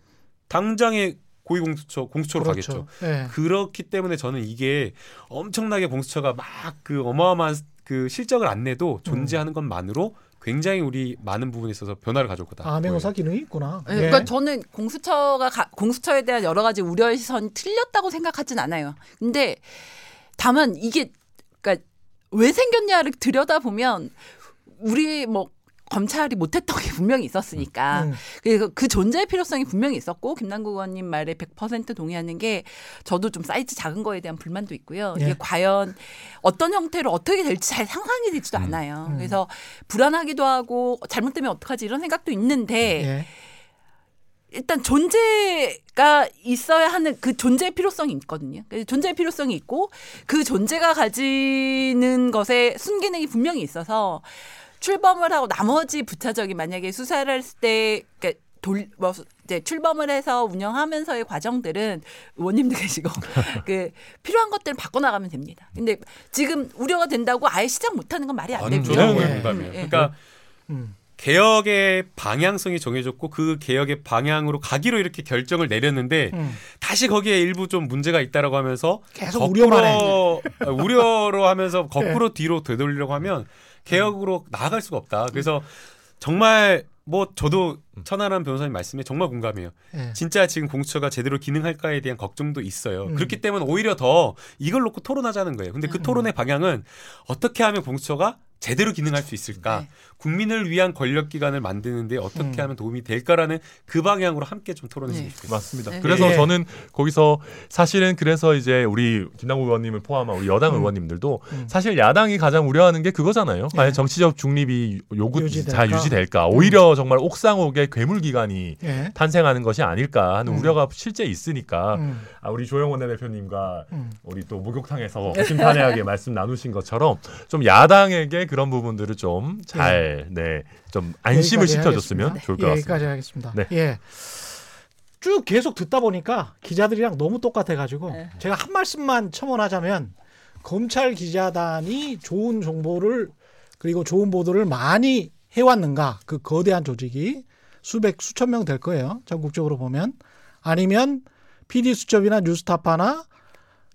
당장에 고위공수처 공수처로 그렇죠. 가겠죠. 네. 그렇기 때문에 저는 이게 엄청나게 공수처가 막 그 어마어마한 그 실적을 안 내도 존재하는 것만으로 굉장히 우리 많은 부분에 있어서 변화를 가져올 거다. 아, 맹호사 기능이 있구나. 네, 그러니까 예. 저는 공수처가 가, 공수처에 대한 여러 가지 우려의 시선이 틀렸다고 생각하진 않아요. 근데 다만 이게 그러니까 왜 생겼냐를 들여다 보면 우리 뭐 검찰이 못했던 게 분명히 있었으니까 음. 그래서 그 존재의 필요성이 분명히 있었고 김남국 의원님 말에 100% 동의하는 게 저도 좀 사이즈 작은 거에 대한 불만도 있고요. 예. 이게 과연 어떤 형태로 어떻게 될지 잘 상상이 되지도 음. 않아요. 음. 그래서 불안하기도 하고 잘못되면 어떡하지 이런 생각도 있는데 예. 일단 존재가 있어야 하는 그 존재의 필요성이 있거든요. 존재의 필요성이 있고 그 존재가 가지는 것에 순기능이 분명히 있어서 출범을 하고 나머지 부차적인 만약에 수사를 했을 때 그러니까 돌, 뭐, 이제 출범을 해서 운영하면서의 과정들은 의원님도 계시고, 그, 필요한 것들을 바꿔나가면 됩니다. 근데 지금 우려가 된다고 아예 시작 못하는 건 말이 안 되고요. 네. 그러니까, 음. 개혁의 방향성이 정해졌고 그 개혁의 방향으로 가기로 이렇게 결정을 내렸는데 음. 다시 거기에 일부 좀 문제가 있다라고 하면서 계속 우려만 해. 우려로 하면서 거꾸로 네. 뒤로 되돌리려고 하면 개혁으로 나아갈 수가 없다. 그래서 정말 뭐 저도 천하람 변호사님 말씀에 정말 공감해요. 네. 진짜 지금 공수처가 제대로 기능할까에 대한 걱정도 있어요. 음. 그렇기 때문에 오히려 더 이걸 놓고 토론하자는 거예요. 근데 그 음. 토론의 방향은 어떻게 하면 공수처가 제대로 기능할 수 있을까? 네. 국민을 위한 권력 기관을 만드는데 어떻게 음. 하면 도움이 될까라는 그 방향으로 함께 좀 토론했으면 네. 좋겠습니다. 맞습니다. 네. 그래서 네. 저는 거기서 사실은 그래서 이제 우리 김남국 의원님을 포함한 우리 여당 음. 의원님들도 음. 사실 야당이 가장 우려하는 게 그거잖아요. 과연 네. 정치적 중립이 요구 유지될까? 잘 유지될까? 음. 오히려 정말 옥상옥 의 괴물 기관이 예. 탄생하는 것이 아닐까 하는 음. 우려가 실제 있으니까 음. 아, 우리 조영원 대표님과 우리 또 목욕탕에서 심판회하게 말씀 나누신 것처럼 좀 야당에게 그런 부분들을 좀 잘, 네, 좀 안심을 시켜줬으면 좋을 것 같습니다. 여기까지 하겠습니다. 네. 예. 쭉 계속 듣다 보니까 기자들이랑 너무 똑같아가지고 네. 제가 한 말씀만 첨언하자면 검찰 기자단이 좋은 정보를 그리고 좋은 보도를 많이 해왔는가 그 거대한 조직이 수백 수천 명 될 거예요 전국적으로 보면 아니면 PD 수첩이나 뉴스타파나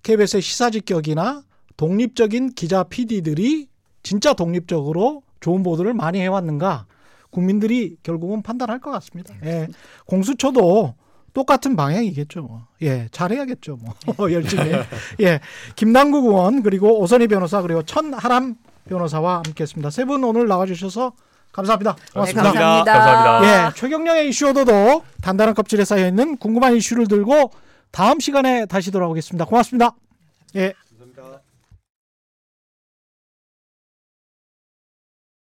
KBS의 시사직격이나 독립적인 기자 PD들이 진짜 독립적으로 좋은 보도를 많이 해왔는가 국민들이 결국은 판단할 것 같습니다. 예. 공수처도 똑같은 방향이겠죠. 뭐. 예, 잘해야겠죠. 뭐 열심히. 예, 김남국 의원 그리고 오선희 변호사 그리고 천하람 변호사와 함께했습니다. 세 분 오늘 나와주셔서 감사합니다. 고맙습니다. 네, 감사합니다. 감사합니다. 예, 최경령의 이슈오도도 단단한 껍질에 쌓여 있는 궁금한 이슈를 들고 다음 시간에 다시 돌아오겠습니다. 고맙습니다. 예.